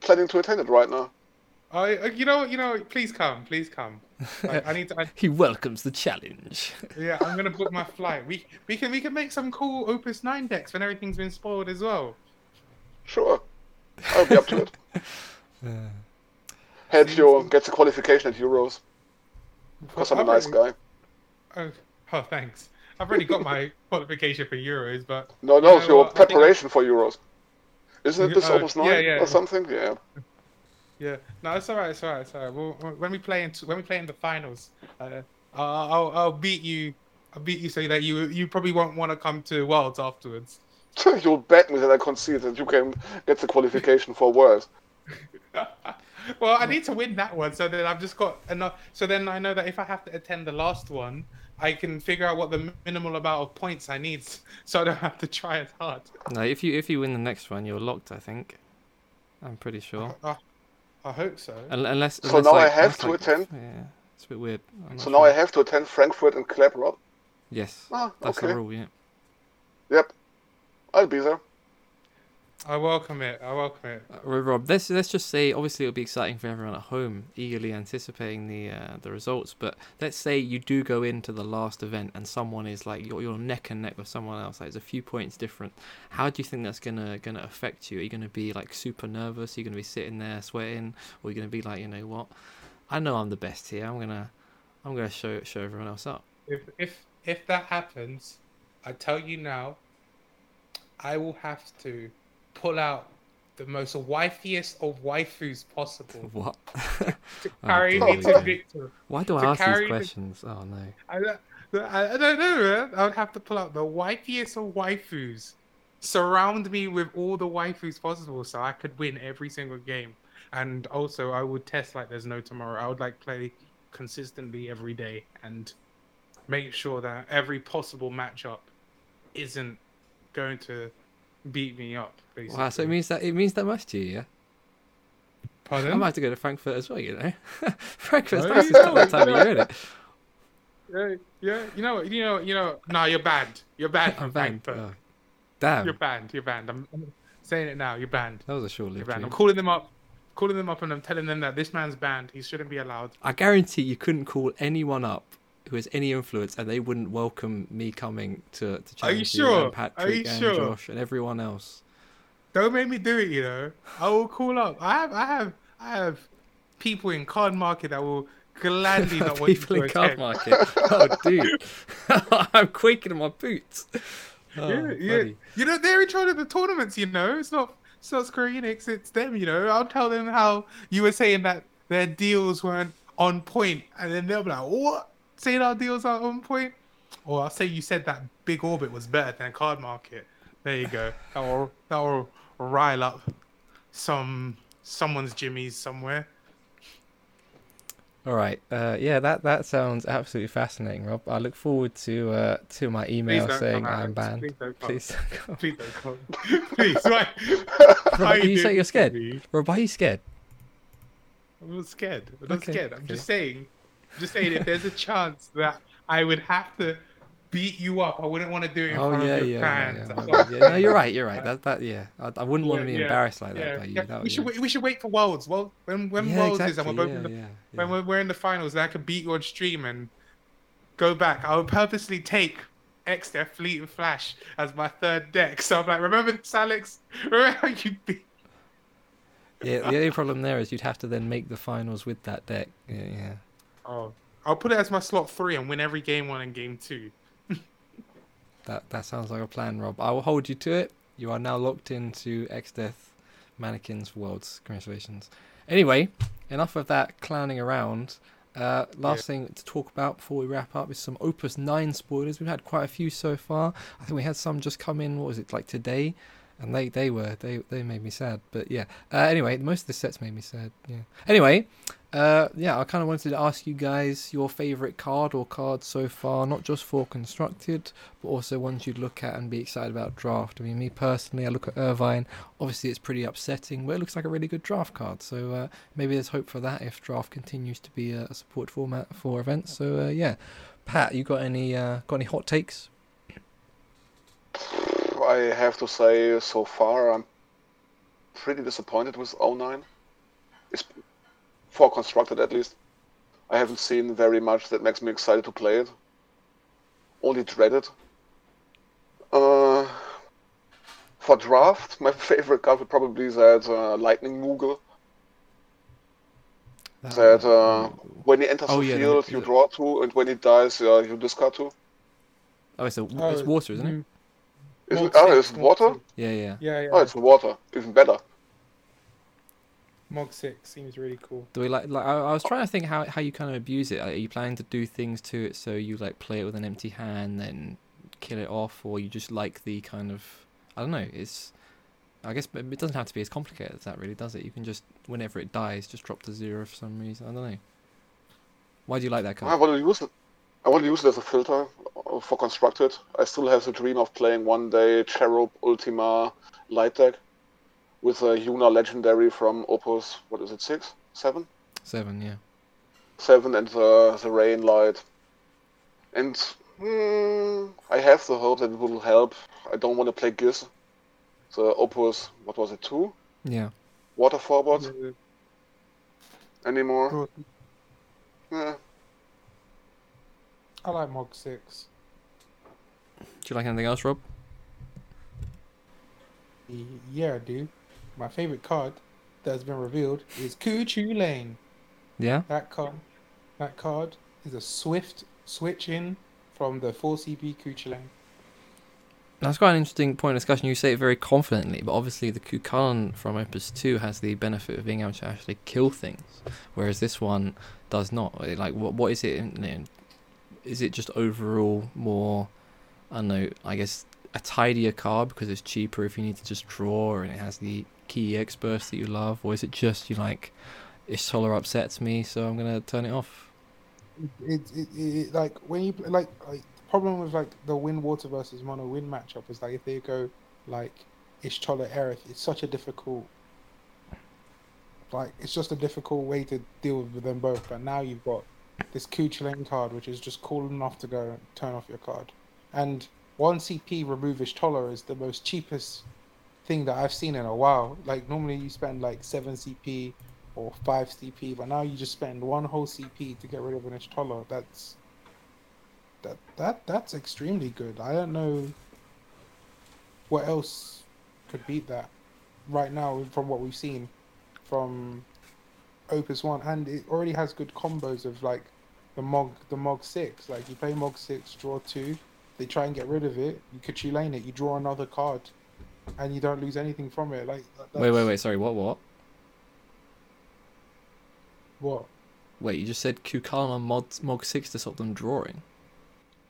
planning to attend it right now. I, uh, you know, you know. Please come, please come. Like, I need to. I, *laughs* He welcomes the challenge. yeah, I'm gonna book my flight. We we can we can make some cool Opus Nine decks when everything's been spoiled as well. Sure, I'll be up to it. Uh, Help you get the qualification at Euros because I'm a I've nice guy. Oh, oh, thanks. I've already got my *laughs* qualification for Euros, but No, no, know your what, preparation for Euros. Isn't it this Uh, Opus yeah, 9 yeah. or something? Yeah. yeah, no, it's alright, it's alright, it's alright. Well, when we play in when we play in the finals, uh, I'll, I'll I'll beat you. I'll beat you so that you you probably won't want to come to Worlds afterwards. *laughs* You'll bet me that I concede that you can get the qualification for Worlds. *laughs* well, I need to win that one, so then I've just got enough. So then I know that if I have to attend the last one, I can figure out what the minimal amount of points I need, *laughs* so I don't have to try as hard. No, if you if you win the next one, you're locked. I think. I'm pretty sure. I, I hope so. Un- Unless. So unless, now I have to like- attend? Yeah, it's a bit weird. I'm So now sure. I have to attend Frankfurt and Clap Rob. Yes, Ah, that's okay. the rule. Yeah. Yep. I'll be there. I welcome it. I welcome it. Uh, Rob, let's let's just say obviously it'll be exciting for everyone at home, eagerly anticipating the uh, the results. But let's say you do go into the last event and someone is like you're, you're neck and neck with someone else. Like there's a few points different. How do you think that's gonna gonna affect you? Are you gonna be like super nervous? Are you gonna be sitting there sweating, or are you gonna be like, you know what? I know I'm the best here. I'm gonna I'm gonna show show everyone else up. If if if that happens, I tell you now, I will have to pull out the most wifiest of waifus possible *laughs* What? *laughs* to Oh, carry dear me to victory. Why do I ask these questions? Oh no. I don't, I, I don't know, man. I would have to pull out the wifiest of waifus, surround me with all the waifus possible, so I could win every single game. And also, I would test like there's no tomorrow. I would like play consistently every day and make sure that every possible matchup isn't going to beat me up. Basically. Wow, so it means that it means that much to you, yeah? Pardon? I might have to go to Frankfurt as well, you know. *laughs* Frankfurt's Oh, nice you it's not know, that time of year, innit? Yeah, yeah. You know, you know, you know. Nah, you're banned. You're banned. *laughs* I'm banned. Oh, damn, You're banned. You're banned. I'm, I'm saying it now. You're banned. that was a short lived. I'm calling them up, calling them up, and I'm telling them that this man's banned. He shouldn't be allowed. I guarantee you couldn't call anyone up who has any influence and they wouldn't welcome me coming to, to Are you sure? and Patrick Are you and sure? Josh and everyone else. Don't make me do it. You know, I will call up. I have, I have, I have people in card market that will gladly *laughs* not want you People to in card market. Oh, dude. *laughs* I'm quaking in my boots. *laughs* Oh, yeah, yeah. buddy. You know, they're in charge of the tournaments. You know, it's not, it's not Square Enix. It's them. You know, I'll tell them how you were saying that their deals weren't on point, and then they'll be like, "What? Saying our deals aren't on point?" Or I'll say you said that Big Orbit was better than Card Market. There you go. *laughs* That will that will rile up some someone's jimmies somewhere. All right. Uh, yeah, that, that sounds absolutely fascinating, Rob. I look forward to uh, to my email saying I'm banned. Please don't come. Please don't come. Please *laughs* don't come. Please, why? Rob, why you say you're scared. me? Rob, are you scared? I'm not scared. I'm not Okay, scared. I'm okay. just saying. Just saying if there's a chance that I would have to beat you up, I wouldn't want to do it in Oh front yeah, of your yeah, fans. yeah, yeah. yeah. No, you're right. You're right. That that yeah. I, I wouldn't want to be Yeah, yeah, embarrassed like that Yeah, by you. yeah. That, we yeah. should wait, we should wait for Worlds. Well, when when yeah, Worlds exactly. is and we're both yeah, in the, yeah, when yeah. we're, we're in the finals, then I could beat you on stream and go back. I would purposely take Exter Fleet and Flash as my third deck. So I'm like, remember this, Alex? Remember how you beat? Yeah, the only problem there is you'd have to then make the finals with that deck. Yeah, yeah. Oh, I'll put it as my slot three and win every game one and game two. *laughs* That that sounds like a plan, Rob. I will hold you to it. You are now locked into Exdeath Mannequins Worlds. Congratulations. Anyway, enough of that clowning around. Uh, last thing to talk about before we wrap up is some Opus 9 spoilers. We've had quite a few so far. I think we had some just come in, what was it, like today? And they, they were, they, they made me sad. But yeah. Uh, anyway, most of the sets made me sad. Yeah. Anyway, uh, yeah, I kind of wanted to ask you guys your favorite card or cards so far, not just for constructed, but also ones you'd look at and be excited about draft. I mean, me personally, I look at Irvine. Obviously, it's pretty upsetting, but it looks like a really good draft card. So uh, maybe there's hope for that if draft continues to be a, a support format for events. So uh, yeah, Pat, you got any uh, got any hot takes? I have to say, so far, I'm pretty disappointed with 09. It's for constructed at least. I haven't seen very much that makes me excited to play it. Only dread it. Uh, for draft, *laughs* my favorite card would probably be that uh, Lightning Moogle. That uh, when he enters Oh, the yeah, the- field, you draw two, and when he dies, uh, you discard two. Oh, it's, a, Oh, it's water, isn't it? Is it, oh, six, it's Mog water? Yeah, yeah. Yeah, yeah. Oh, it's water. Even better. Mog six seems really cool. Do we like? like I, I was trying to think how how you kind of abuse it. Are you planning to do things to it so you like play it with an empty hand, then kill it off, or you just like the kind of I don't know. It's I guess it doesn't have to be as complicated as that, really, does it? You can just whenever it dies, just drop to zero for some reason. I don't know. Why do you like that card? I card? want to use it. I want to use it as a filter uh, for constructed. I still have the dream of playing one day Cherub Ultima light deck with a Yuna legendary from Opus. What is it? Six, seven, Seven, yeah. seven, and the the Rain light. And mm, I have the hope that it will help. I don't want to play Giz. The Opus, what was it? Two Yeah. water forward Uh, anymore. Cool. Yeah. I like Mog Six. Do you like anything else, Rob? Yeah, I do. My favorite card that has been revealed is Cuchulainn. Yeah. That card, that card is a swift switch in from the 4CP Cuchulainn. That's quite an interesting point of discussion. You say it very confidently, but obviously the Kukan from Opus 2 has the benefit of being able to actually kill things, whereas this one does not. Like, what what is it? Is it just overall more, I don't know, I guess, a tidier card because it's cheaper if you need to just draw and it has the key EX burst that you love, or is it just you like, Y'shtola upsets me, so I'm to turn it off? It, it, it, like when you like like the problem with like the wind water versus mono wind matchup is like if they go like Y'shtola Aerith, it's such a difficult like it's just a difficult way to deal with them both. But now you've got this Cuchulainn card which is just cool enough to go turn off your card. And one CP remove Y'shtola is the most cheapest thing that I've seen in a while. Like normally you spend like seven CP or five CP, but now you just spend one whole CP to get rid of an Y'shtola. That's that that that's extremely good. I don't know what else could beat that right now from what we've seen from Opus One, and it already has good combos of like the Mog the Mog Six. Like you play Mog Six, draw two, they try and get rid of it. You could lane it, you draw another card, and you don't lose anything from it. Like Wait, wait, wait, sorry, what, what? What? Wait, you just said Kukan on Mod, Mog 6 to stop them drawing?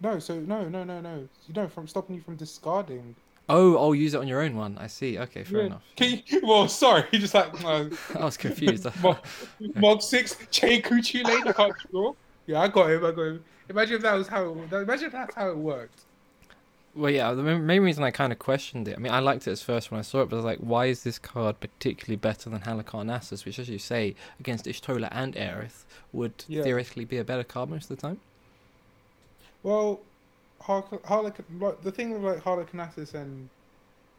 No, so no, no, no, no. You know, from stopping you from discarding. Oh, I'll use it on your own one. I see. Okay, fair Yeah. enough. Can you, well, sorry, you *laughs* just like no. Uh, *laughs* I was confused. Mog, Mog six, Che Kuchu lane. I can't draw. Yeah, I got him. I got him. Imagine if that was how. It, imagine if that's how it worked. well, yeah, the main reason I kind of questioned it, I mean, I liked it at first when I saw it, but I was like, why is this card particularly better than Harlequinatus, which, as you say, against Y'shtola and Aerith, would Yeah. theoretically be a better card most of the time? Well, Harlequin. Like, the thing with like Harlequinatus and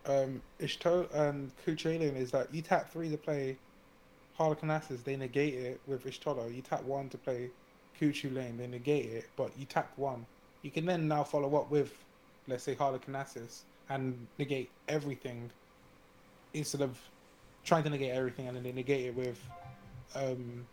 um, Ishto and Cuchulainn is that you tap three to play Harlequinatus, they negate it with Y'shtola. You tap one to play Cuchulainn, they negate it, but you tap one. You can then now follow up with, let's say, Harlequinatus and negate everything instead of trying to negate everything and then they negate it with um,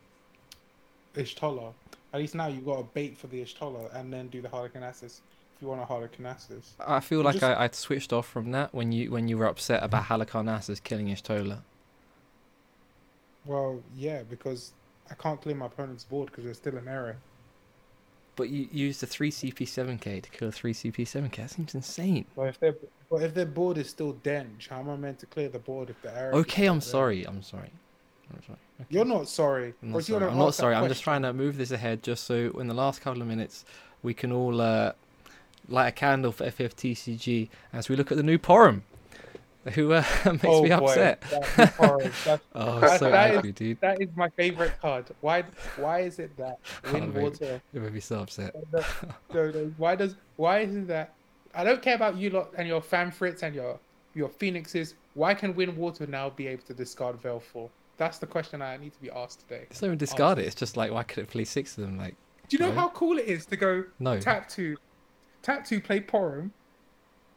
Y'shtola. At least now you've got a bait for the Y'shtola and then do the Harlequinatus if you want a Harlequinatus. I feel like Just- I, I switched off from that when you when you were upset about Harlequinatus killing Y'shtola. Well, yeah, because I can't clear my opponent's board because there's still an error. But you used a 3 CP7k to kill a 3 CP7k. That seems insane. But if their but if their board is still dench, how am I meant to clear the board if the error? Okay, still I'm sorry. I'm sorry. I'm sorry. Okay. You're not sorry. I'm not sorry. I'm not sorry. I'm just trying to move this ahead just so in the last couple of minutes we can all uh, light a candle for FFTCG as we look at the new Porom, who uh, *laughs* makes Oh, me boy, upset. that is horrible. *laughs* That- Oh, That- so that is- angry, dude. that is my favorite card. Why? Why is it that *laughs* wind mate. water? It made me so upset. No, no, no, why does? Why is it that? I don't care about you lot and your Famfrits and your your phoenixes. Why can wind water now be able to discard Valefor? That's the question I need to be asked today. It's not even discard it. It's just like, why could it play six of them? Like, Do you know how cool it is to go no. tap two, tap two play Porom,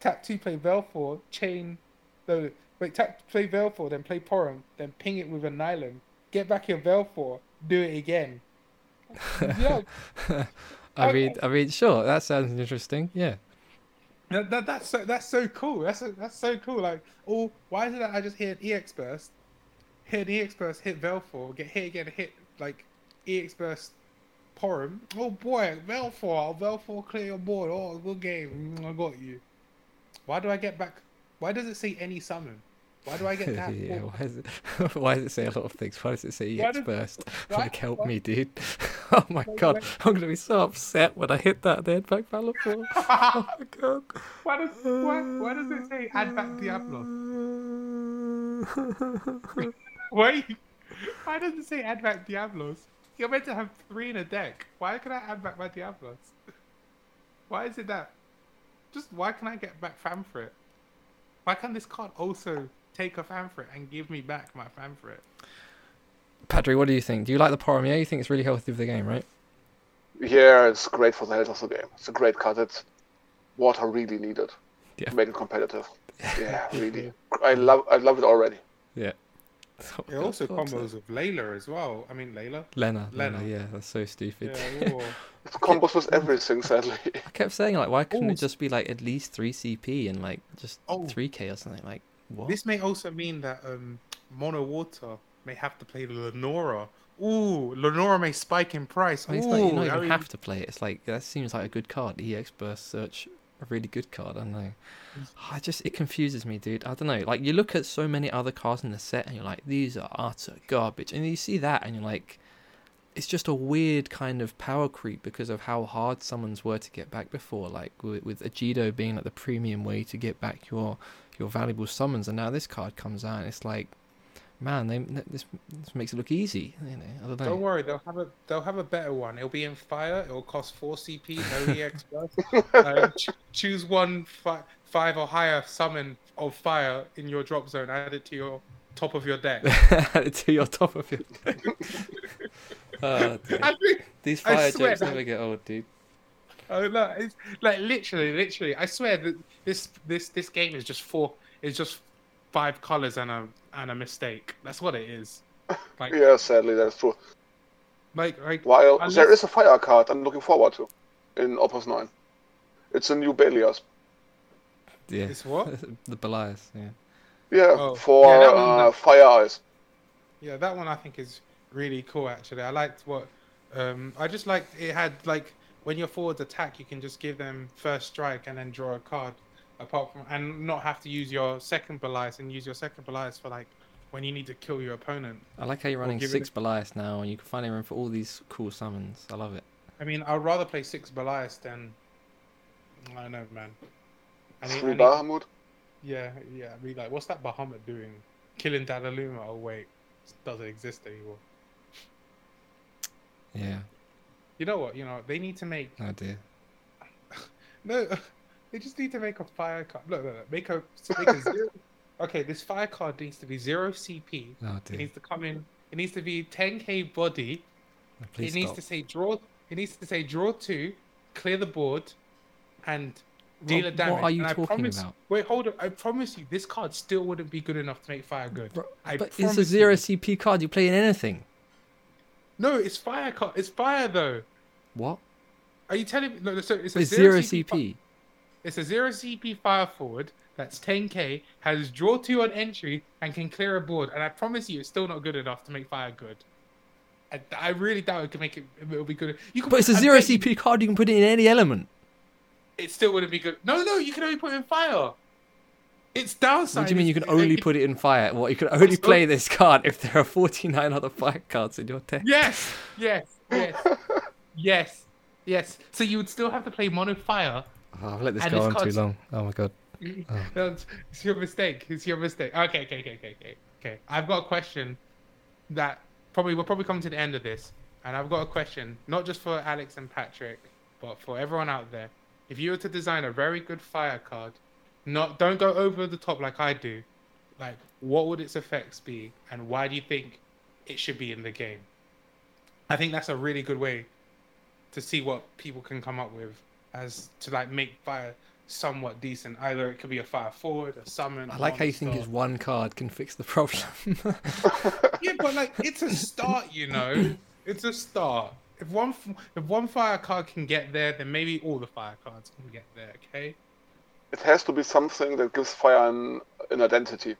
tap two play Valefor, chain, no wait tap play Valefor, then play Porom, then ping it with a nylon, get back your Valefor, do it again. *laughs* yeah, I mean, I mean, sure, that sounds interesting. Yeah. that, that, that's so that's so cool. That's so, that's so cool. Like, oh, why is it that I just hit an EX burst, hit an EX burst, hit Valefor, get hit again, hit like EX burst. Porom. Oh boy, Valefor, Valefor clear your board. Oh, good game. I got you. Why do I get back? Why does it say any summon? Why do I get *laughs* that? yeah. Why, is it, *laughs* why does it say a lot of things? Why does it say Why EX burst? why- Like, help why- me, dude. *laughs* Oh my god, I'm gonna be so upset when I hit that dead back Valor Oh my god. why does why, why does it say add back Diablo? Why why does it say add back Diablos? You're meant to have three in a deck. Why can I add back my Diablos? Why is it that? Just why can I get back Famfrit? Why can't this card also take a Famfrit and give me back my Famfrit? Patrick, what do you think? Do you like the Porom? Yeah, you think it's really healthy for the game, right? Yeah, it's great for the health of the game. It's a great card that water really needed Yeah. to make it competitive. *laughs* Yeah, really. I love I love it already. Yeah. It also combos with Layla as well. I mean Layla. Lena, Lena, Lena. yeah, that's so stupid. Yeah, *laughs* or- It combos with everything, sadly. I kept saying like, why couldn't Oh, it just be like at least three CP and like just Oh. three K or something? Like what? This may also mean that um, Mono Water may have to play Lenora. Ooh, Lenora may spike in price. I mean, it's Ooh, not, you don't I even mean- have to play it. It's like that seems like a good card. EX Burst Search, a really good card. I don't know. I just it confuses me, dude. I don't know. Like you look at so many other cards in the set, and you're like, these are utter garbage. And you see that, and you're like, it's just a weird kind of power creep because of how hard summons were to get back before. Like with, with Ajido being like the premium way to get back your your valuable summons, and now this card comes out, and it's like, man, they this this makes it look easy. You know, don't. Don't worry, they'll have a they'll have a better one. It'll be in fire. It'll cost four CP, no *laughs* EX uh, ch- choose one fi- five or higher summon of fire in your drop zone. Add it to your top of your deck. *laughs* Add it to your top of your deck. *laughs* oh, dear. I think, These fire jokes never get old, dude. oh no, it's like literally, literally. I swear that this this this game is just four. It's just five colors and a and a mistake. That's what it is. *laughs* Like Yeah, sadly that's true. like like. While Unless- there is a fire card I'm looking forward to in Opus 9. It's a new Belias. Yeah. It's what? *laughs* the Belias, yeah. Yeah, Oh, for yeah, one- uh, that- Fire Eyes. Yeah, that one I think is really cool. Actually, I liked what. Um, I just liked it had like when your forwards attack, you can just give them first strike and then draw a card. Apart from and not have to use your second Belias and use your second Belias for like when you need to kill your opponent. I like how you're running give it- six Belias now, and you can finally run for all these cool summons. I love it. I mean, I'd rather play six Belias than I don't know, man. And Three and Bahamut. yeah, yeah. I mean, like, what's that Bahamut doing? Killing Dadaluma? Oh wait, doesn't exist anymore. Yeah. You know what? You know they need to make Oh dear. No, *laughs* they just need to make a fire card. Look, look, look, make a make a *laughs* zero. Okay, this fire card needs to be zero CP. Oh It needs to come in. It needs to be 10k body. It needs stop. to say draw. It needs to say draw two, clear the board, and deal What- a damage. what are you and I talking promise, about? Wait, hold on. I promise you, this card still wouldn't be good enough to make fire good. Bro, I but it's a you. zero CP card. You play in anything. No, it's fire card. It's fire though. What? Are you telling me? No, no, so it's a It's zero, zero fi- CP. It's a zero CP fire forward that's 10k, has draw two on entry, and can clear a board. And I promise you, it's still not good enough to make fire good. I, I really doubt it can make it. It'll be good. You can, But it's a zero bet you CP card. You can put it in any element. It still wouldn't be good. No, no, you can only put it in fire. It's downside. What do you mean you can only put it in fire? What you can only What's play this card if there are 49 other fire cards in your deck. Yes, yes, yes, *laughs* yes, yes. So you would still have to play mono fire. Oh, I've let this And go on too long. Oh my god. *laughs* Oh. That's- It's your mistake. It's your mistake. Okay, okay, okay, okay, okay. Okay. I've got a question that probably we'll probably come to the end of this, and I've got a question not just for Alex and Patrick, but for everyone out there. If you were to design a very good fire card, not don't go over the top like I do. Like, what would its effects be, and why do you think it should be in the game? I think that's a really good way to see what people can come up with as to like make fire somewhat decent. Either it could be a fire forward, a summon. I like how you think monster. is one card can fix the problem. *laughs* Yeah, but like it's a start, you know. It's a start. If one if one fire card can get there, then maybe all the fire cards can get there. Okay. It has to be something that gives Fire an, an identity.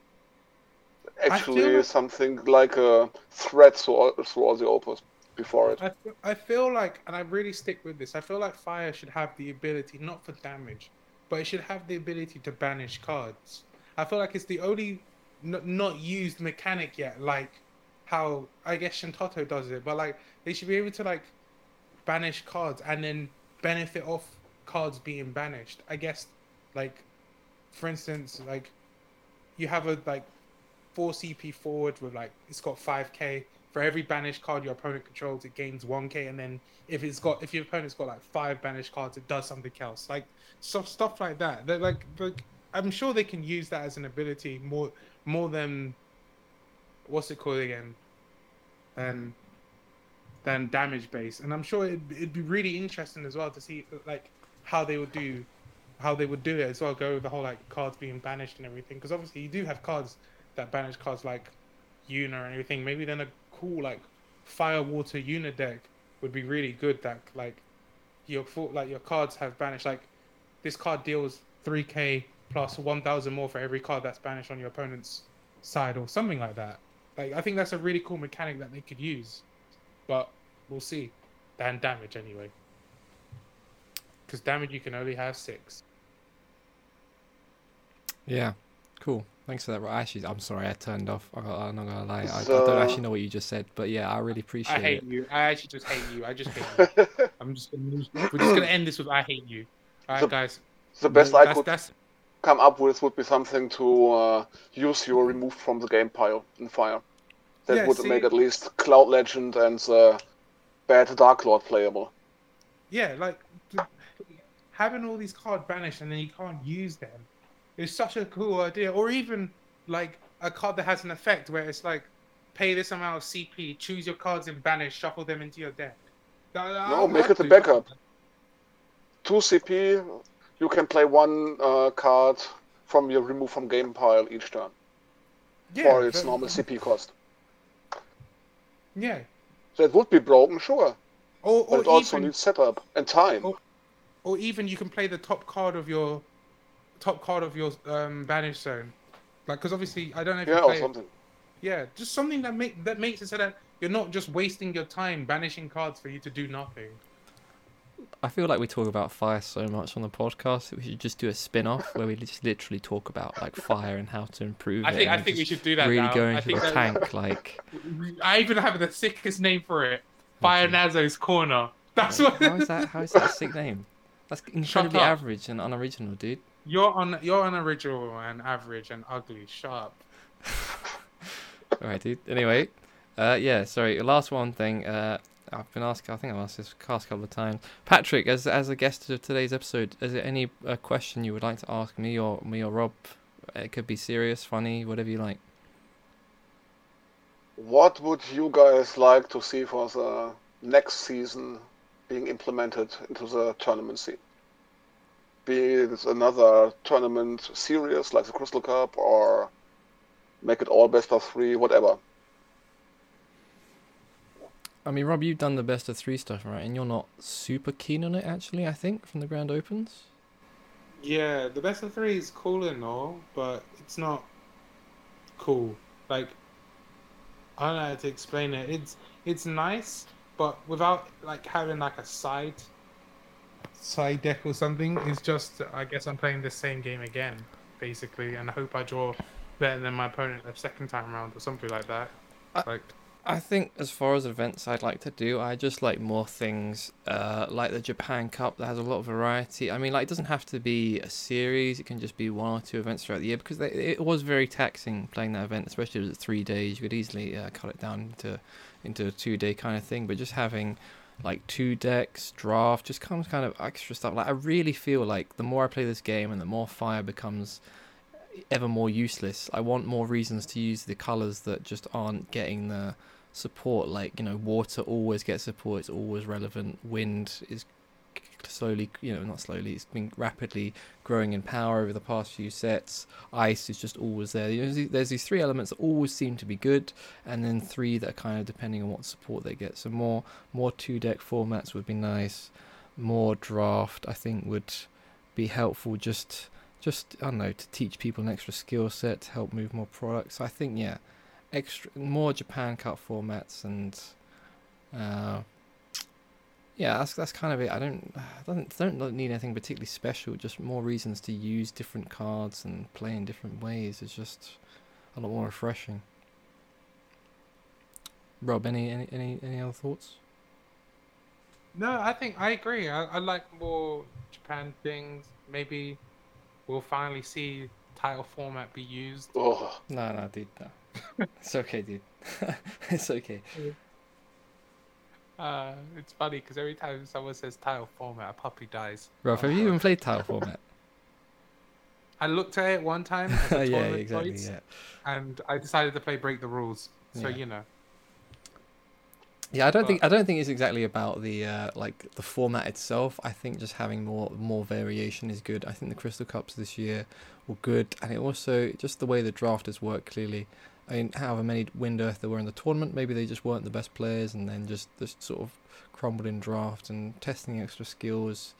Actually, like- something like a threat through all, through all the Opus before it. I, fe- I feel like, and I really stick with this. I feel like fire should have the ability, not for damage, but it should have the ability to banish cards. I feel like it's the only n- not used mechanic yet, like how I guess Shantotto does it. But like they should be able to like banish cards and then benefit off cards being banished. I guess, like, for instance, like you have a like four CP forward with like it's got five K. For every banished card your opponent controls, it gains one K, and then if it's got if your opponent's got like five banished cards, it does something else. Like stuff stuff like that. They're like, like I'm sure they can use that as an ability more more than what's it called again? Than than damage base, and I'm sure it'd, it'd be really interesting as well to see like how they would do how they would do it as well. Go with the whole like cards being banished and everything, because obviously you do have cards that banish cards like Yuna and everything. Maybe then a cool like fire water Yuna deck would be really good. That like your like your cards have banished. Like this card deals three k plus one thousand more for every card that's banished on your opponent's side or something like that. Like I think that's a really cool mechanic that they could use, but we'll see. And damage anyway, because damage you can only have six. Yeah, cool. Thanks for that. Well, actually, I'm sorry, I turned off. I, I'm not gonna lie. I, I don't actually know what you just said, but yeah, I really appreciate I hate it. you. I actually just hate you. I just hate you. *laughs* I'm just gonna, we're just gonna end this with I hate you. All right, The- guys. the best that's, I could That's come up with would be something to uh, use your remove from the game pile in fire. That Yeah, would see- make at least Cloud Legend and the bad Dark Lord playable. yeah, like having all these cards banished and then you can't use them is such a cool idea. Or even like a card that has an effect where it's like pay this amount of CP, choose your cards and banish, shuffle them into your deck. No, make it a backup. 2 CP, you can play one uh, card from your remove from game pile each turn Yeah, for its normal CP cost. Yeah. That would be broken, sure, Or, but it also even, needs setup and time. Oh, or even you can play the top card of your top card of your um banish zone like because obviously i don't know if yeah, you or play something. yeah just something that make that makes it so that you're not just wasting your time banishing cards for you to do nothing I feel like we talk about fire so much on the podcast that we should just do a spin-off where we just literally talk about like fire and how to improve i it. think i think we should do that really now. go i into think the that, tank like. *laughs* i even have the sickest name for it fire Okay. nazo's corner *laughs* that's Wait, what how is that? How is that a sick name? That's incredibly up. average and unoriginal, dude. You're on you're unoriginal and average and ugly shut up *laughs* All right, dude. Anyway, uh, yeah. Sorry. Last one thing. Uh, I've been asked. I think I've asked this cast a couple of times. Patrick, as as a guest of today's episode, is there any uh, question you would like to ask me or me or Rob? It could be serious, funny, whatever you like. What would you guys like to see for the next season being implemented into the tournament scene? Be it another tournament series like the Crystal Cup or make it all best of three, whatever. I mean, Rob, you've done the best of three stuff, right? And you're not super keen on it, actually. I think from the Grand Opens. Yeah, the best of three is cool and all, but it's not cool. Like I don't know how to explain it. It's it's nice, but without like having like a side side deck or something. It's just I guess I'm playing the same game again, basically, and I hope I draw better than my opponent the second time around or something like that. I- Like I think as far as events I'd like to do, I just like more things uh, like the Japan Cup that has a lot of variety. I mean, like it doesn't have to be a series; it can just be one or two events throughout the year because they, it was very taxing playing that event, especially if it was three days. You could easily uh, cut it down into into a two day kind of thing. But just having like two decks, draft, just comes kind of extra stuff. Like I really feel like the more I play this game and the more fire becomes ever more useless. I want more reasons to use the colors that just aren't getting the support. Like you know, water always gets support; it's always relevant. Wind is slowly, you know, not slowly. It's been rapidly growing in power over the past few sets. Ice is just always there. You know, there's these- three elements that always seem to be good, and then three that are kind of depending on what support they get. So more more two deck formats would be nice. More draft, I think, would be helpful. Just just I don't know to teach people an extra skill set to help move more products. I think yeah, extra more Japan Cup formats and uh, yeah, that's that's kind of it. I don't *sighs* don't don't need anything particularly special. Just more reasons to use different cards and play in different ways. It's just a lot more refreshing. Rob, any any any, any other thoughts? No, I think I agree. I, I like more Japan things. Maybe we'll finally see title format be used. Oh, No, no, dude, no. it's okay, dude. *laughs* it's okay. Uh, it's funny because every time someone says title format, a puppy dies. Rob, have you even played title format? *laughs* I looked at it one time, *laughs* yeah, exactly. Yeah. and I decided to play Break the Rules. So Yeah. you know, Yeah, I don't think I don't think it's exactly about the uh, like the format itself. I think just having more more variation is good. I think the Crystal Cups this year were good, and it also just the way the draft has worked. Clearly, However many wind earth there were in the tournament, maybe they just weren't the best players, and then just just sort of crumbled in draft and testing extra skills.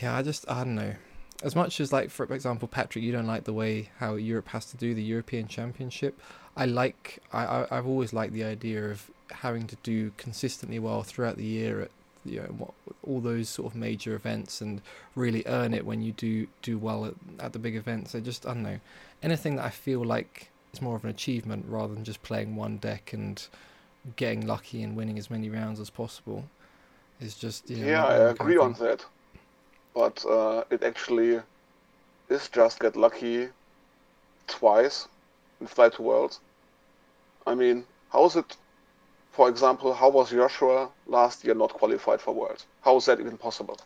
Yeah, I just I don't know. As much as like for example, Patrick, you don't like the way how Europe has to do the European Championship. I like I, I I've always liked the idea of having to do consistently well throughout the year at you know what, all those sort of major events and really earn it when you do do well at, at the big events. I just I don't know anything that I feel like is more of an achievement rather than just playing one deck and getting lucky and winning as many rounds as possible. Is just you know, yeah, I really my kind agree on that. But uh, it actually is just get lucky twice in Fly to Worlds. I mean, how is it, for example, how was Joshua last year not qualified for Worlds? How is that even possible?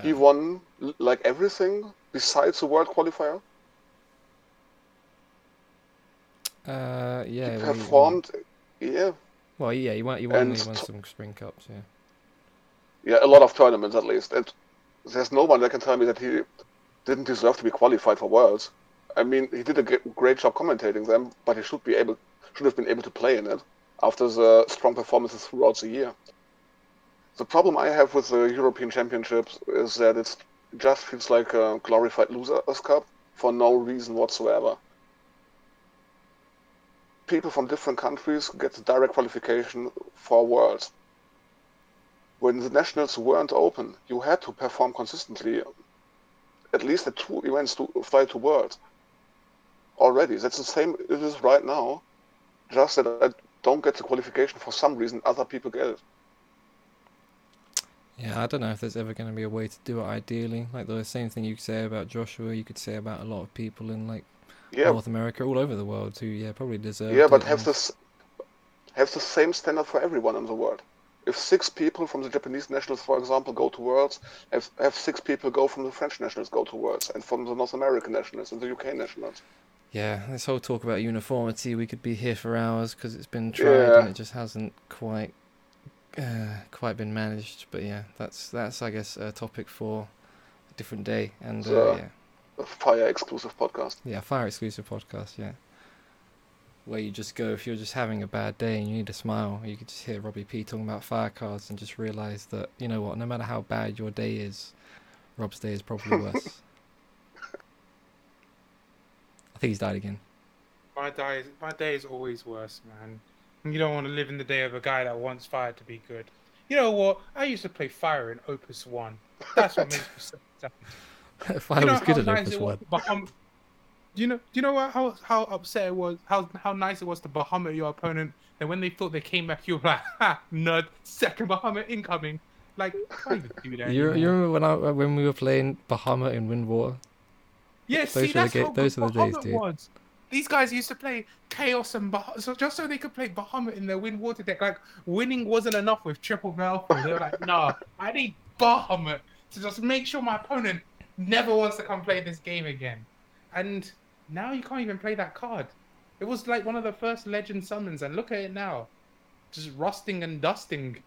He Uh, won like everything besides the World Qualifier. Uh, yeah, he performed, yeah, Well, yeah, you won. You won. You won some spring cups. Yeah. yeah, a lot of tournaments at least. And there's no one that can tell me that he didn't deserve to be qualified for Worlds. I mean, he did a great job commentating them, but he should be able, should have been able to play in it after the strong performances throughout the year. The problem I have with the European Championships is that it just feels like a glorified losers' cup for no reason whatsoever. People from different countries get the direct qualification for Worlds when the nationals weren't open, you had to perform consistently, at least at two events to fly to world. Already, that's the same it is right now. Just that I don't get the qualification for some reason, other people get it. Yeah, I don't know if there's ever going to be a way to do it ideally. Like the same thing you could say about Joshua, you could say about a lot of people in like Yeah, North America, all over the world who, yeah, probably deserve. yeah, but have and- this have the same standard for everyone in the world. If six people from the Japanese nationals, for example, go to Worlds, have, have six people go from the French nationals go to Worlds, and from the North American nationals and the UK nationals. Yeah, this whole talk about uniformity, we could be here for hours because it's been tried Yeah. and it just hasn't quite, uh, quite been managed. But yeah, that's that's I guess a topic for a different day. And uh, So- yeah, fire exclusive podcast. yeah, fire exclusive podcast. Yeah, where you just go if you're just having a bad day and you need a smile, you could just hear Robbie P talking about fire cards and just realize that you know what, no matter how bad your day is, Rob's day is probably *laughs* worse. I think he's died again. my day, my day is always worse, man. You don't want to live in the day of a guy that wants fire to be good. You know what? I used to play fire in Opus One. That's what makes me so *laughs* sad. *laughs* Fire you was good at nice was One. Baham- um, Do you know? Do you know what, how how upset it was? How how nice it was to Bahamut your opponent. And when they thought they came back, you were like, *laughs* "Ha, nerd, second Bahamut incoming." Like, you can't even do that. You, you remember when I when we were playing Bahamut in Windwater? Yeah, Those see, the that's ga- how those were the days, dude. was. These guys used to play Chaos and Bahamut, so just so they could play Bahamut in their Wind Water deck. Like, winning wasn't enough with Triple Baleful. They were like, no, I need Bahamut to just make sure my opponent never wants to come play this game again. And now you can't even play that card. It was like one of the first legend summons, and look at it now. Just rusting and dusting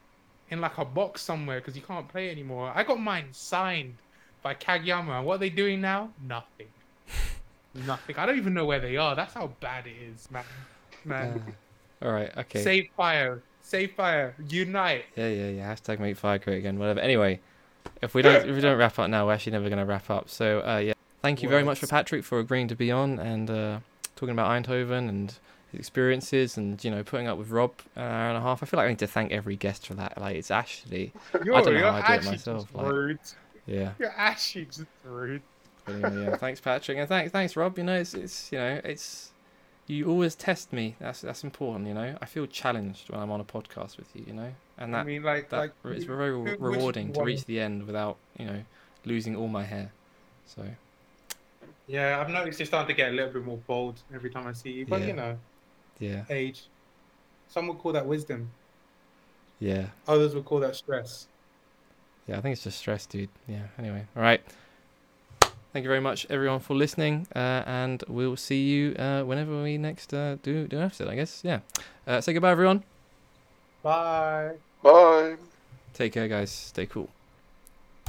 in like a box somewhere because you can't play anymore. I got mine signed by Kageyama. What are they doing now? Nothing. *laughs* Nothing. I don't even know where they are. That's how bad it is, man. Man. All right, okay. Save fire. Save fire. Unite. Yeah, yeah, yeah. Hashtag make fire great again. Whatever. Anyway, if we don't if we don't wrap up now, we're actually never going to wrap up. So uh, yeah, thank you very much for Patrick for agreeing to be on and uh, talking about Eindhoven and his experiences and you know putting up with Rob an hour and a half. I feel like I need to thank every guest for that. Like it's actually *laughs* You're, don't know how I do it myself, just like- rude. yeah. You're actually just rude. Anyway, yeah. Thanks Patrick and thanks thanks Rob. You know it's it's you know it's you always test me. That's that's important, you know. I feel challenged when I'm on a podcast with you, you know, and I that mean, like, that like it's very re- rewarding to reach the end without you know losing all my hair. So Yeah, I've noticed you're starting to get a little bit more bold every time I see you. But Yeah. you know, yeah, age. Some would call that wisdom. yeah, Others would call that stress. yeah. I think it's just stress, dude. Yeah. Anyway, all right. Thank you very much, everyone, for listening, uh, and we'll see you uh, whenever we next uh, do do an episode. I guess. Yeah. Uh, say goodbye, everyone. Bye. Bye. Take care, guys. Stay cool.